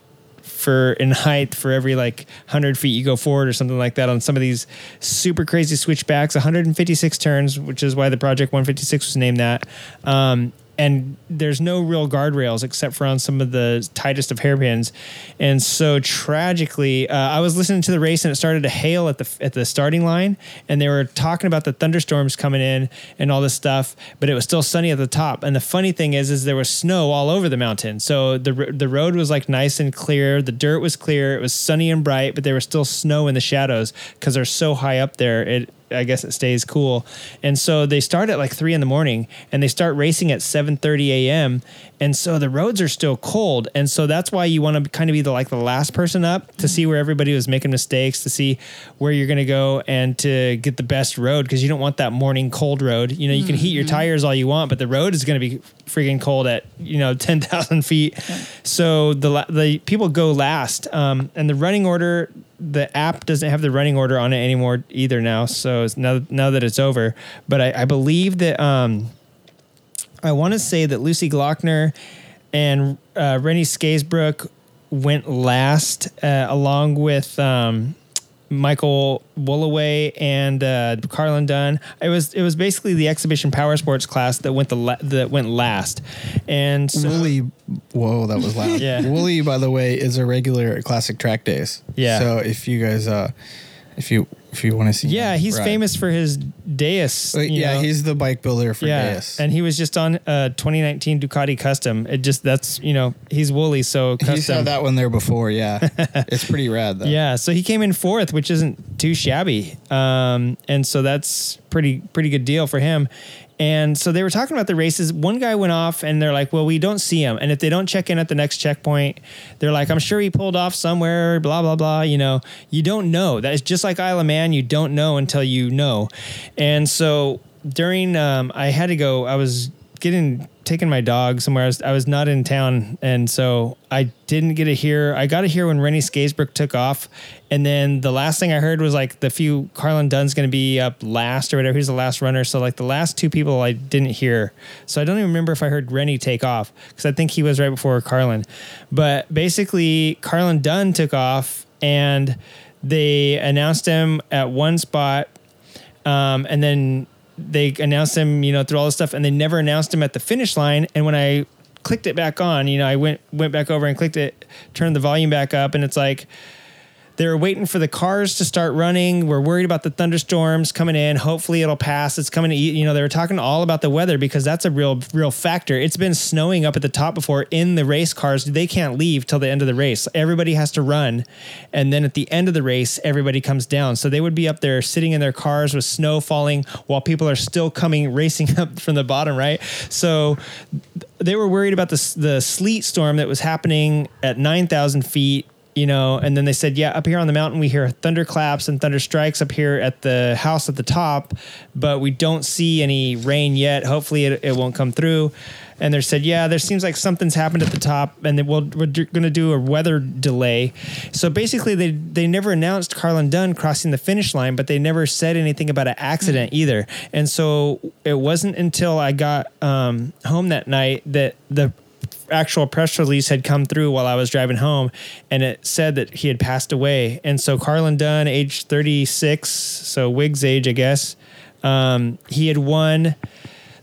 for in height for every like 100 feet you go forward or something like that on some of these super crazy switchbacks 156 turns which is why the project 156 was named that um, and there's no real guardrails except for on some of the tightest of hairpins. And so tragically, uh, I was listening to the race and it started to hail at the at the starting line, and they were talking about the thunderstorms coming in and all this stuff, but it was still sunny at the top. And the funny thing is, is there was snow all over the mountain, so the the road was like nice and clear, the dirt was clear, it was sunny and bright, but there was still snow in the shadows because they're so high up there. It I guess it stays cool. And so they start at like three in the morning and they start racing at 7:30 a.m. And so the roads are still cold. And so that's why you want to kind of be the like the last person up to see where everybody was making mistakes, to see where you're going to go and to get the best road because you don't want that morning cold road. You know, you can heat your tires all you want, but the road is going to be freaking cold at, you know, 10,000 feet. So the the people go last. Um, and the running order the app doesn't have the running order on it anymore either now. So now now that it's over, but I, I believe that um, I want to say that Lucy Glockner and uh, Rennie Scaysbrook went last, uh, along with um, Michael Woolaway and uh, Carlin Dunn. It was it was basically the exhibition power sports class that went the la- that went last, and so, Wooly, whoa, that was loud. Yeah. Wooly, by the way, is a regular at Classic Track Days. Yeah. So if you guys, uh, if you if you want to see, yeah, him he's famous for his Deus. Yeah, know. he's the bike builder for yeah, Deus. and he was just on a 2019 Ducati Custom. It just that's you know he's woolly, so custom. had that one there before. Yeah, it's pretty rad though. Yeah, so he came in fourth, which isn't too shabby, um, and so that's pretty pretty good deal for him. And so they were talking about the races. One guy went off, and they're like, "Well, we don't see him." And if they don't check in at the next checkpoint, they're like, "I'm sure he pulled off somewhere." Blah blah blah. You know, you don't know. That is just like Isle of Man. You don't know until you know. And so during, um, I had to go. I was getting taking my dog somewhere. I was, I was not in town, and so I didn't get to hear. I got to hear when Rennie Scaysbrook took off, and then the last thing I heard was like the few Carlin Dunn's going to be up last or whatever. He's the last runner, so like the last two people I didn't hear. So I don't even remember if I heard Rennie take off because I think he was right before Carlin. But basically, Carlin Dunn took off, and they announced him at one spot, um, and then they announced him, you know, through all this stuff, and they never announced him at the finish line. And when I clicked it back on, you know, I went went back over and clicked it, turned the volume back up, and it's like they were waiting for the cars to start running. We're worried about the thunderstorms coming in. Hopefully it'll pass. It's coming to eat. you know they were talking all about the weather because that's a real real factor. It's been snowing up at the top before in the race cars. They can't leave till the end of the race. Everybody has to run, and then at the end of the race, everybody comes down. So they would be up there sitting in their cars with snow falling while people are still coming racing up from the bottom. Right. So they were worried about the the sleet storm that was happening at nine thousand feet you know, and then they said, yeah, up here on the mountain, we hear thunderclaps and thunder strikes up here at the house at the top, but we don't see any rain yet. Hopefully it, it won't come through. And they said, yeah, there seems like something's happened at the top and we'll, we're going to do a weather delay. So basically they, they never announced Carlin Dunn crossing the finish line, but they never said anything about an accident mm-hmm. either. And so it wasn't until I got um, home that night that the actual press release had come through while I was driving home, and it said that he had passed away. And so Carlin Dunn, age 36, so Wig's age, I guess, um, he had won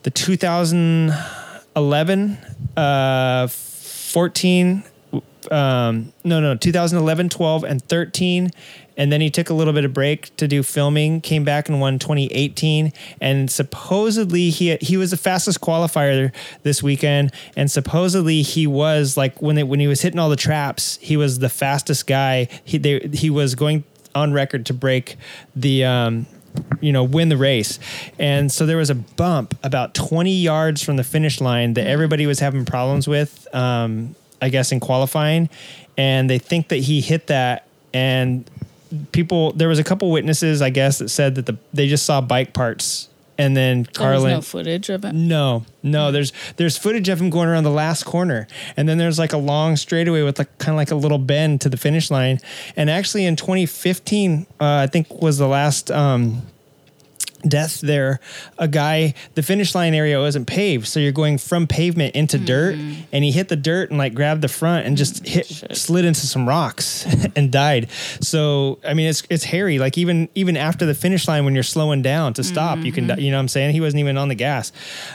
the 2011, uh, 14, um, no, no, 2011, 12, and 13 and then he took a little bit of break to do filming. Came back and won 2018, and supposedly he he was the fastest qualifier this weekend, and supposedly he was like when they, when he was hitting all the traps, he was the fastest guy. He they, he was going on record to break the. Um, you know, win the race. And so there was a bump about 20 yards from the finish line that everybody was having problems with, um, I guess, in qualifying. And they think that he hit that and people there was a couple witnesses I guess that said that the they just saw bike parts and then Carlin. There's no footage of it. No, no. There's there's footage of him going around the last corner, and then there's like a long straightaway with like kind of like a little bend to the finish line. And actually, in 2015, uh, I think was the last um, death there a guy the finish line area wasn't paved so you're going from pavement into mm-hmm. dirt and he hit the dirt and like grabbed the front and just hit Shit. slid into some rocks and died so i mean it's it's hairy like even even after the finish line when you're slowing down to stop mm-hmm. you can mm-hmm. you know what i'm saying he wasn't even on the gas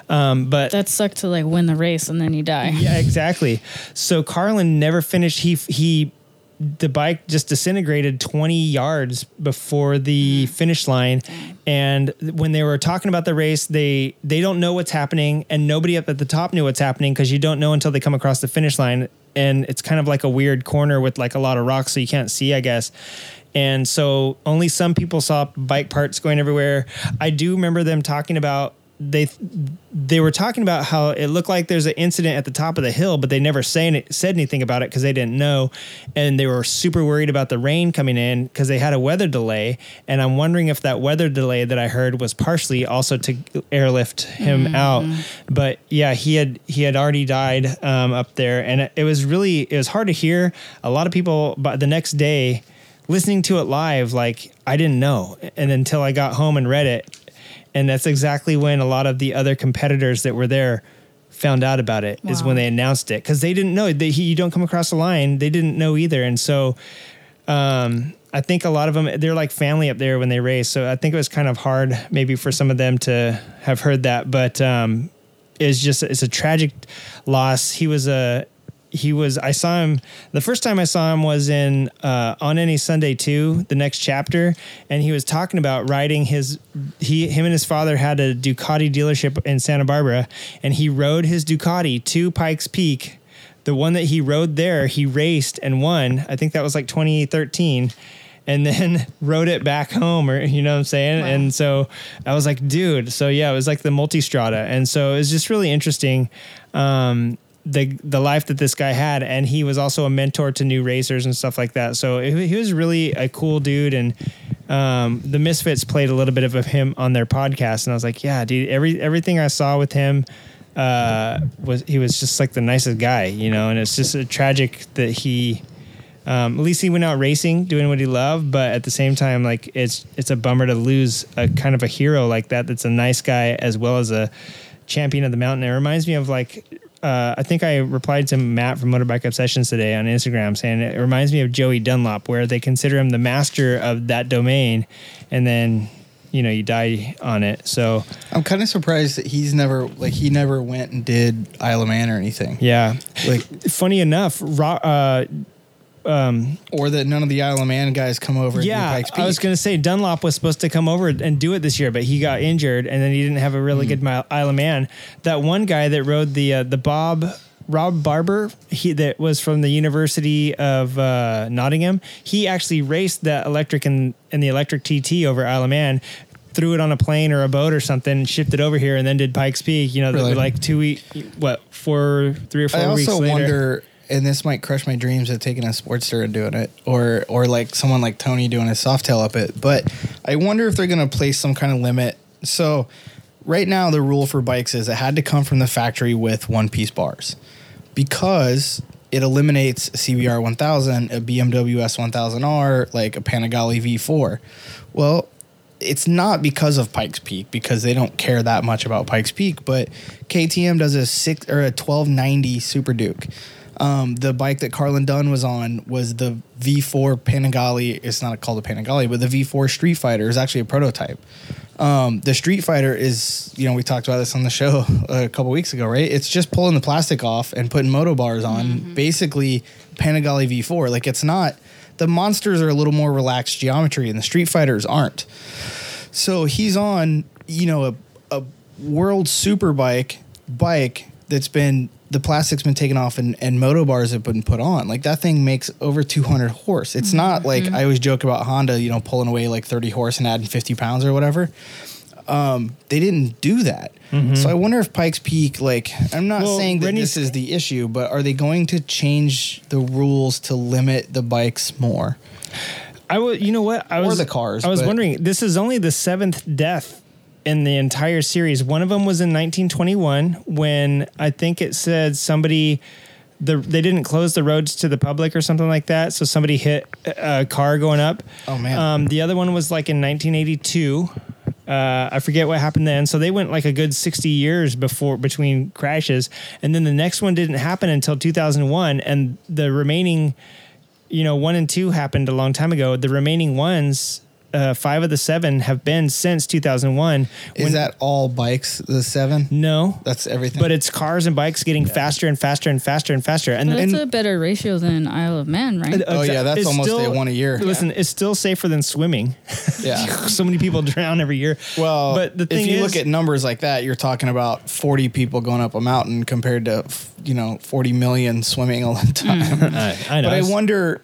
um, but that sucked to like win the race and then you die yeah exactly so carlin never finished he he the bike just disintegrated 20 yards before the finish line. And when they were talking about the race they they don't know what's happening and nobody up at the top knew what's happening because you don't know until they come across the finish line and it's kind of like a weird corner with like a lot of rocks so you can't see i guess. And so only some people saw bike parts going everywhere. I do remember them talking about they they were talking about how it looked like there's an incident at the top of the hill, but they never say, said anything about it because they didn't know, and they were super worried about the rain coming in because they had a weather delay. And I'm wondering if that weather delay that I heard was partially also to airlift him mm-hmm. out. But yeah, he had he had already died um, up there, and it, it was really it was hard to hear. A lot of people, but the next day listening to it live, like I didn't know, and until I got home and read it and that's exactly when a lot of the other competitors that were there found out about it. Wow. Is when they announced it because they didn't know that you don't come across the line. They didn't know either, and so um, I think a lot of them they're like family up there when they race. So I think it was kind of hard maybe for some of them to have heard that, but um, it's just it's a tragic loss. He was a he was I saw him the first time I saw him was in uh, on any Sunday too the next chapter and he was talking about riding his he him and his father had a Ducati dealership in Santa Barbara and he rode his Ducati to Pikes Peak. The one that he rode there he raced and won. I think that was like 2013 and then rode it back home or you know what I'm saying? Wow. and so I was like dude so yeah it was like the multistrada. And so it was just really interesting. Um, the the life that this guy had, and he was also a mentor to new racers and stuff like that. So he was really a cool dude, and um, the Misfits played a little bit of him on their podcast, and I was like, yeah, dude, every everything I saw with him uh, was he was just like the nicest guy, you know, and it's just a tragic that he. Um, at least he went out racing, doing what he loved, but at the same time, like it's it's a bummer to lose a kind of a hero like that. That's a nice guy as well as a champion of the mountain. It reminds me of like uh, I think I replied to Matt from Motorbike Obsessions today on Instagram saying it reminds me of Joey Dunlop, where they consider him the master of that domain, and then you know you die on it. So I'm kind of surprised that he's never like he never went and did Isle of Man or anything. Yeah, like funny enough, uh, um, or that none of the Isle of Man guys come over. yeah, Pikes Peak. I was going to say Dunlop was supposed to come over and do it this year, but he got injured, and then he didn't have a really good mile, Isle of Man. That one guy that rode the uh, the Bob Rob Barber, he that was from the University of uh, Nottingham. He actually raced the electric and and the electric TT over Isle of Man. Threw it on a plane or a boat or something, shipped it over here, and then did Pikes Peak. You know, Really? like two week, what four, three or four I weeks also later. wonder, and this might crush my dreams of taking a Sportster and doing it, or or like someone like Tony doing a Softail up it. But I wonder if they're going to place some kind of limit. So right now, the rule for bikes is it had to come from the factory with one piece bars, because it eliminates CBR 1000, a BMW S1000R, like a Panigale V4. Well, it's not because of Pikes Peak because they don't care that much about Pikes Peak, but KTM does a six or a twelve ninety Super Duke. Um, the bike that Carlin Dunn was on was the V4 Panigale. It's not called a Panigale, but the V4 Street Fighter is actually a prototype. Um, the Street Fighter is, you know, we talked about this on the show a couple weeks ago, right? It's just pulling the plastic off and putting moto bars on, basically Panigale V4. Like it's not. The monsters are a little more relaxed geometry, and the Street Fighters aren't. So he's on, you know, a, a world super bike bike that's been the plastic's been taken off and, and moto bars have been put on. Like that thing makes over 200 horse. It's mm-hmm. not like mm-hmm. I always joke about Honda, you know, pulling away like 30 horse and adding 50 pounds or whatever. Um, they didn't do that. Mm-hmm. So I wonder if Pikes Peak, like, I'm not Well, saying that Rennie's- this is the issue, but are they going to change the rules to limit the bikes more? I was, you know what? I Or was the cars, I was but- wondering. This is only the seventh death in the entire series. One of them was in 1921 when I think it said somebody. The, they didn't close the roads to the public or something like that, so somebody hit a car going up. Oh, man. Um, the other one was like in 1982. Uh, I forget what happened then. So they went like a good 60 years before between crashes, and then the next one didn't happen until 2001, and the remaining you know, one and two happened a long time ago. The remaining ones, uh, five of the seven, have been since 2001. Is When- that all bikes, the seven? no? That's everything. But it's cars and bikes getting faster and faster and faster and faster. And But then it's a better ratio than Isle of Man, right? Uh, uh, oh, yeah, that's it's almost a one a year. Listen, it's still safer than swimming. yeah. so many people drown every year. Well, but the thing if you is, look at numbers like that, you're talking about 40 people going up a mountain compared to, you know, 40 million swimming all the hmm. time. I, I know But I wonder,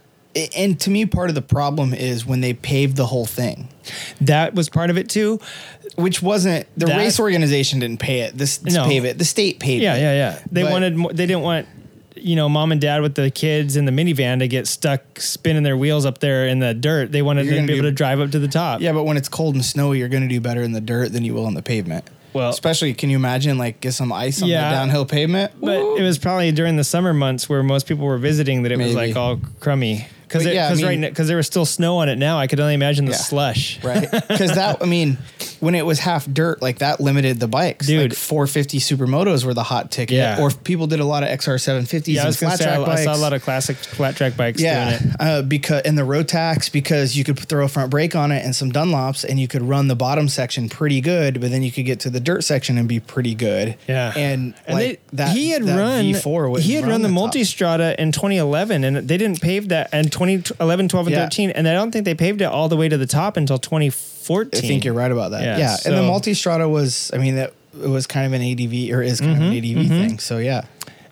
and to me, part of the problem is when they paved the whole thing, that was part of it too. which wasn't the That- race organization didn't pay it. This No. pave it. The state paid Yeah, it. yeah, yeah. They But- wanted. More, they didn't want. You know, mom and dad with the kids in the minivan to get stuck spinning their wheels up there in the dirt. They wanted to be able to drive up to the top. Yeah, but when it's cold and snowy, you're going to do better in the dirt than you will on the pavement. Well- especially can you imagine like get some ice on Yeah. the downhill pavement? But it was probably during the summer months where most people were visiting that it was like all crummy. Because yeah, I mean- because there was still snow on it now, I could only imagine the Yeah. slush. right? Because that, I mean, when it was half dirt, like that limited the bikes. Dude. like 450 supermotos were the hot ticket. Yeah. Or if people did a lot of XR 750s Yeah, I and was flat say track I, I saw a lot of classic flat track bikes yeah, doing it. uh, because and the Rotax because you could throw a front brake on it and some Dunlops and you could run the bottom section pretty good, but then you could get to the dirt section and be pretty good. Yeah, and, and like they, that he had that run V4 he had run, the, top. Multistrada in 2011, and they didn't pave that in 2011, 12, and Yeah. 13, and I don't think they paved it all the way to the top until 2014. I think you're right about that. Yeah, Yeah, and the so- Multistrada was, I mean, that it was kind of an ADV or is kind of an Mm-hmm, ADV thing. So yeah,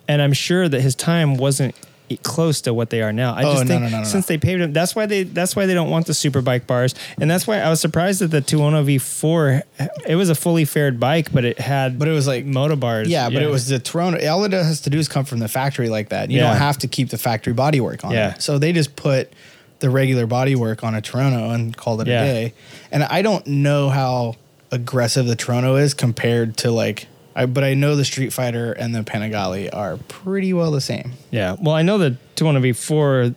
and I'm sure that his time wasn't close to what they are now. I Oh, just no, think no, no, since they paved them, that's why they that's why they don't want the super bike bars, and that's why I was surprised that the 210 V4 it was a fully fared bike, but it had But it was like- moto bars. Yeah, but it was the Tuono. All it has to do is come from the factory like that. You Yeah. don't have to keep the factory bodywork on Yeah. it. So they just put the regular bodywork on a Tuono and called it Yeah. a day. And I don't know how aggressive the Tuono is compared to like. I, but I know the Street Fighter and the Panigale are pretty well the same. yeah. Well, I know the 210 V4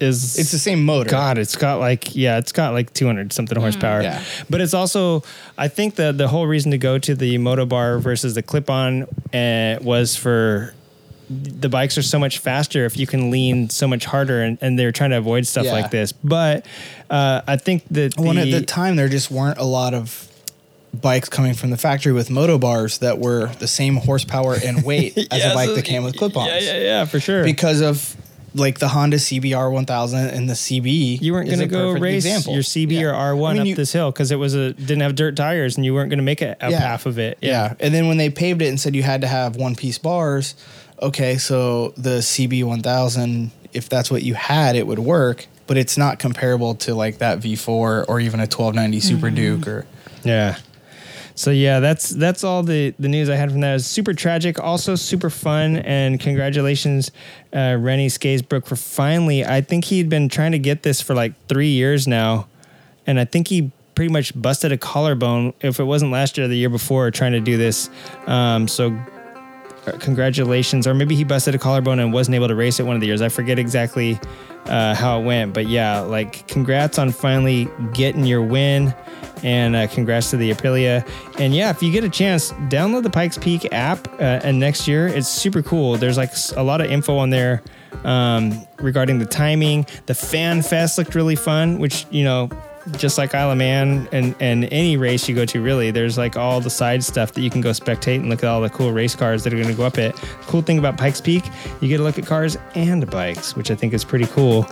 is It's the same motor. God, it's got like yeah, it's got like 200 something horsepower. Yeah. But it's also I think the the whole reason to go to the moto bar versus the clip on uh, was for the bikes are so much faster if you can lean so much harder and, and they're trying to avoid stuff Yeah. like this. But uh, I think that One at the- the time, there just weren't a lot of bikes coming from the factory with moto bars that were the same horsepower and weight as a bike so- that came with clip-ons. Yeah, yeah, yeah, for sure. because of like the Honda CBR 1000 and the CB. You weren't going to go race example. your CB Yeah. or R1 I mean, up you- this hill because it was a didn't have dirt tires and you weren't going to make it up Yeah. half of it. Yeah. And then when they paved it and said you had to have one piece bars, okay, so the CB 1000, if that's what you had, it would work, but it's not comparable to like that V4 or even a 1290 Super mm-hmm. Duke or. Yeah. So yeah, that's that's all the the news I had from that. It was super tragic, also super fun, and congratulations, uh, Rennie Scaysbrook for finally. I think he'd been trying to get this for like three years now, and I think he pretty much busted a collarbone. If it wasn't last year, or the year before, trying to do this. Um, so congratulations, or maybe he busted a collarbone and wasn't able to race it one of the years. I forget exactly uh, how it went, but yeah, like congrats on finally getting your win, and uh, congrats to the Aprilia. And yeah, if you get a chance, download the Pikes Peak app, uh, and next year it's super cool. There's like a lot of info on there um, regarding the timing. The Fan Fest looked really fun, which you know just like Isle of Man and, and any race you go to, really, there's like all the side stuff that you can go spectate and look at all the cool race cars that are going to go up it. Cool thing about Pikes Peak, you get to look at cars and bikes, which I think is pretty cool.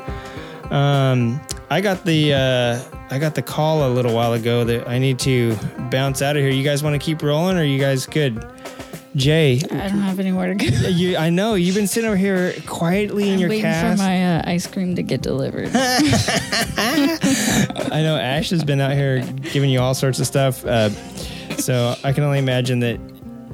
Um, I got the uh, I got the call a little while ago that I need to bounce out of here. You guys want to keep rolling, or you guys good? Jay, I don't have anywhere to go. you, I know you've been sitting over here quietly in I'm your waiting cast. for my uh, ice cream to get delivered. I know Ash has been out here giving you all sorts of stuff. Uh, so I can only imagine that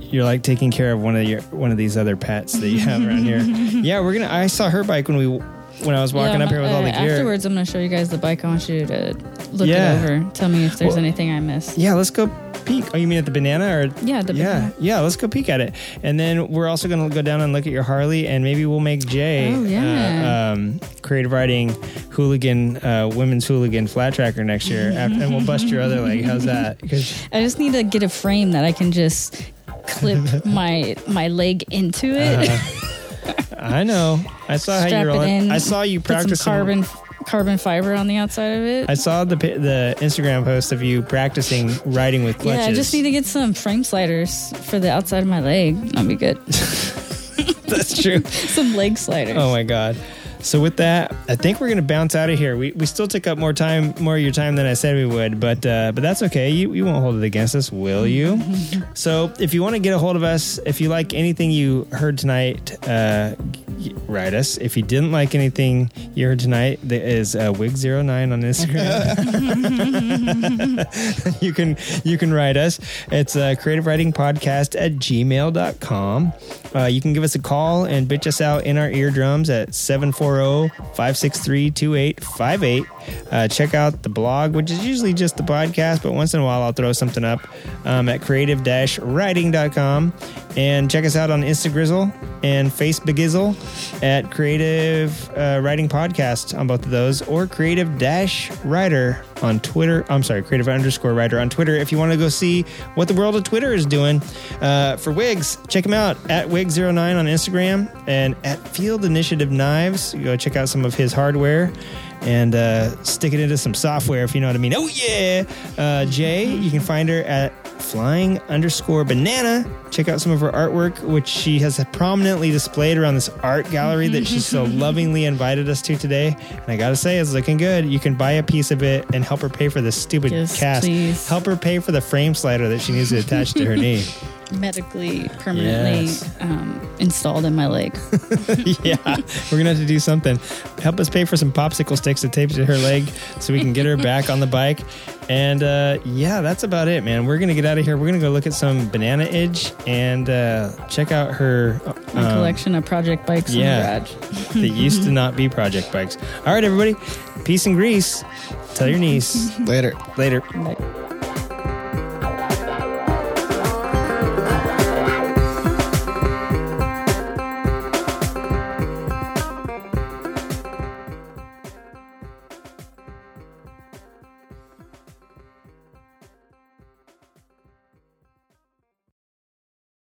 you're like taking care of one of your one of these other pets that you have around here. Yeah, we're gonna. I saw her bike when we when I was walking Yeah, up here with all the uh, gear. Afterwards, I'm going to show you guys the bike. I want you to look Yeah. it over. Tell me if there's Well- anything I missed. Yeah, let's go peek. Oh, you mean at the banana or? Yeah, the yeah, banana. yeah. Let's go peek at it, and then we're also gonna go down and look at your Harley, and maybe we'll make Jay, Oh, yeah. uh, um, creative riding hooligan, uh, women's hooligan flat tracker next year, after, and we'll bust your other leg. How's that? 'Cause- I just need to get a frame that I can just clip my my leg into it. I know. I saw how strap you it rolling. in. I saw you some carbon carbon fiber on the outside of it. I saw the the Instagram post of you practicing riding with clutches. yeah, I just need to get some frame sliders for the outside of my leg. That'd be good. That's true. some leg sliders. Oh my god. So with that, I think we're gonna bounce out of here. We, we still took up more time, more of your time than I said we would, but uh, but that's okay. You you won't hold it against us, will you? so if you want to get a hold of us, if you like anything you heard tonight, uh, write us. If you didn't like anything you heard tonight, there is uh, wig09 on Instagram. you can you can write us. It's uh, creative writing podcast at gmail.com. Uh, you can give us a call and bitch us out in our eardrums at 740-563-2858. Uh, check out the blog, which is usually just the podcast, but once in a while I'll throw something up um, at creative-writing.com. And check us out on Instagrizzle and Facebookizzle at Creative uh, Writing Podcast on both of those, or Creative Dash Writer on Twitter. I'm sorry, Creative underscore Writer on Twitter. If you want to go see what the world of Twitter is doing uh, for Wigs, check him out at Wig09 on Instagram and at Field Initiative Knives. Go check out some of his hardware and uh, stick it into some software if you know what I mean. Oh yeah, uh, Jay, you can find her at flying underscore banana. Check out some of her artwork, which she has prominently displayed around this art gallery that she so lovingly invited us to today. And I gotta say, it's looking good. You can buy a piece of it and help her pay for this stupid Yes, cast. please. Help her pay for the frame slider that she needs to attach to her knee. Medically permanently Yes. um, installed in my leg. yeah, we're gonna have to do something. Help us pay for some popsicle sticks to tape to her leg so we can get her back on the bike. And uh, yeah, that's about it, man. We're gonna get out of here. We're gonna go look at some Banana Edge and uh, check out her um, collection of project bikes yeah. in the garage. that used to not be project bikes. All right, everybody, peace and grease. Tell your niece Later. later. Bye.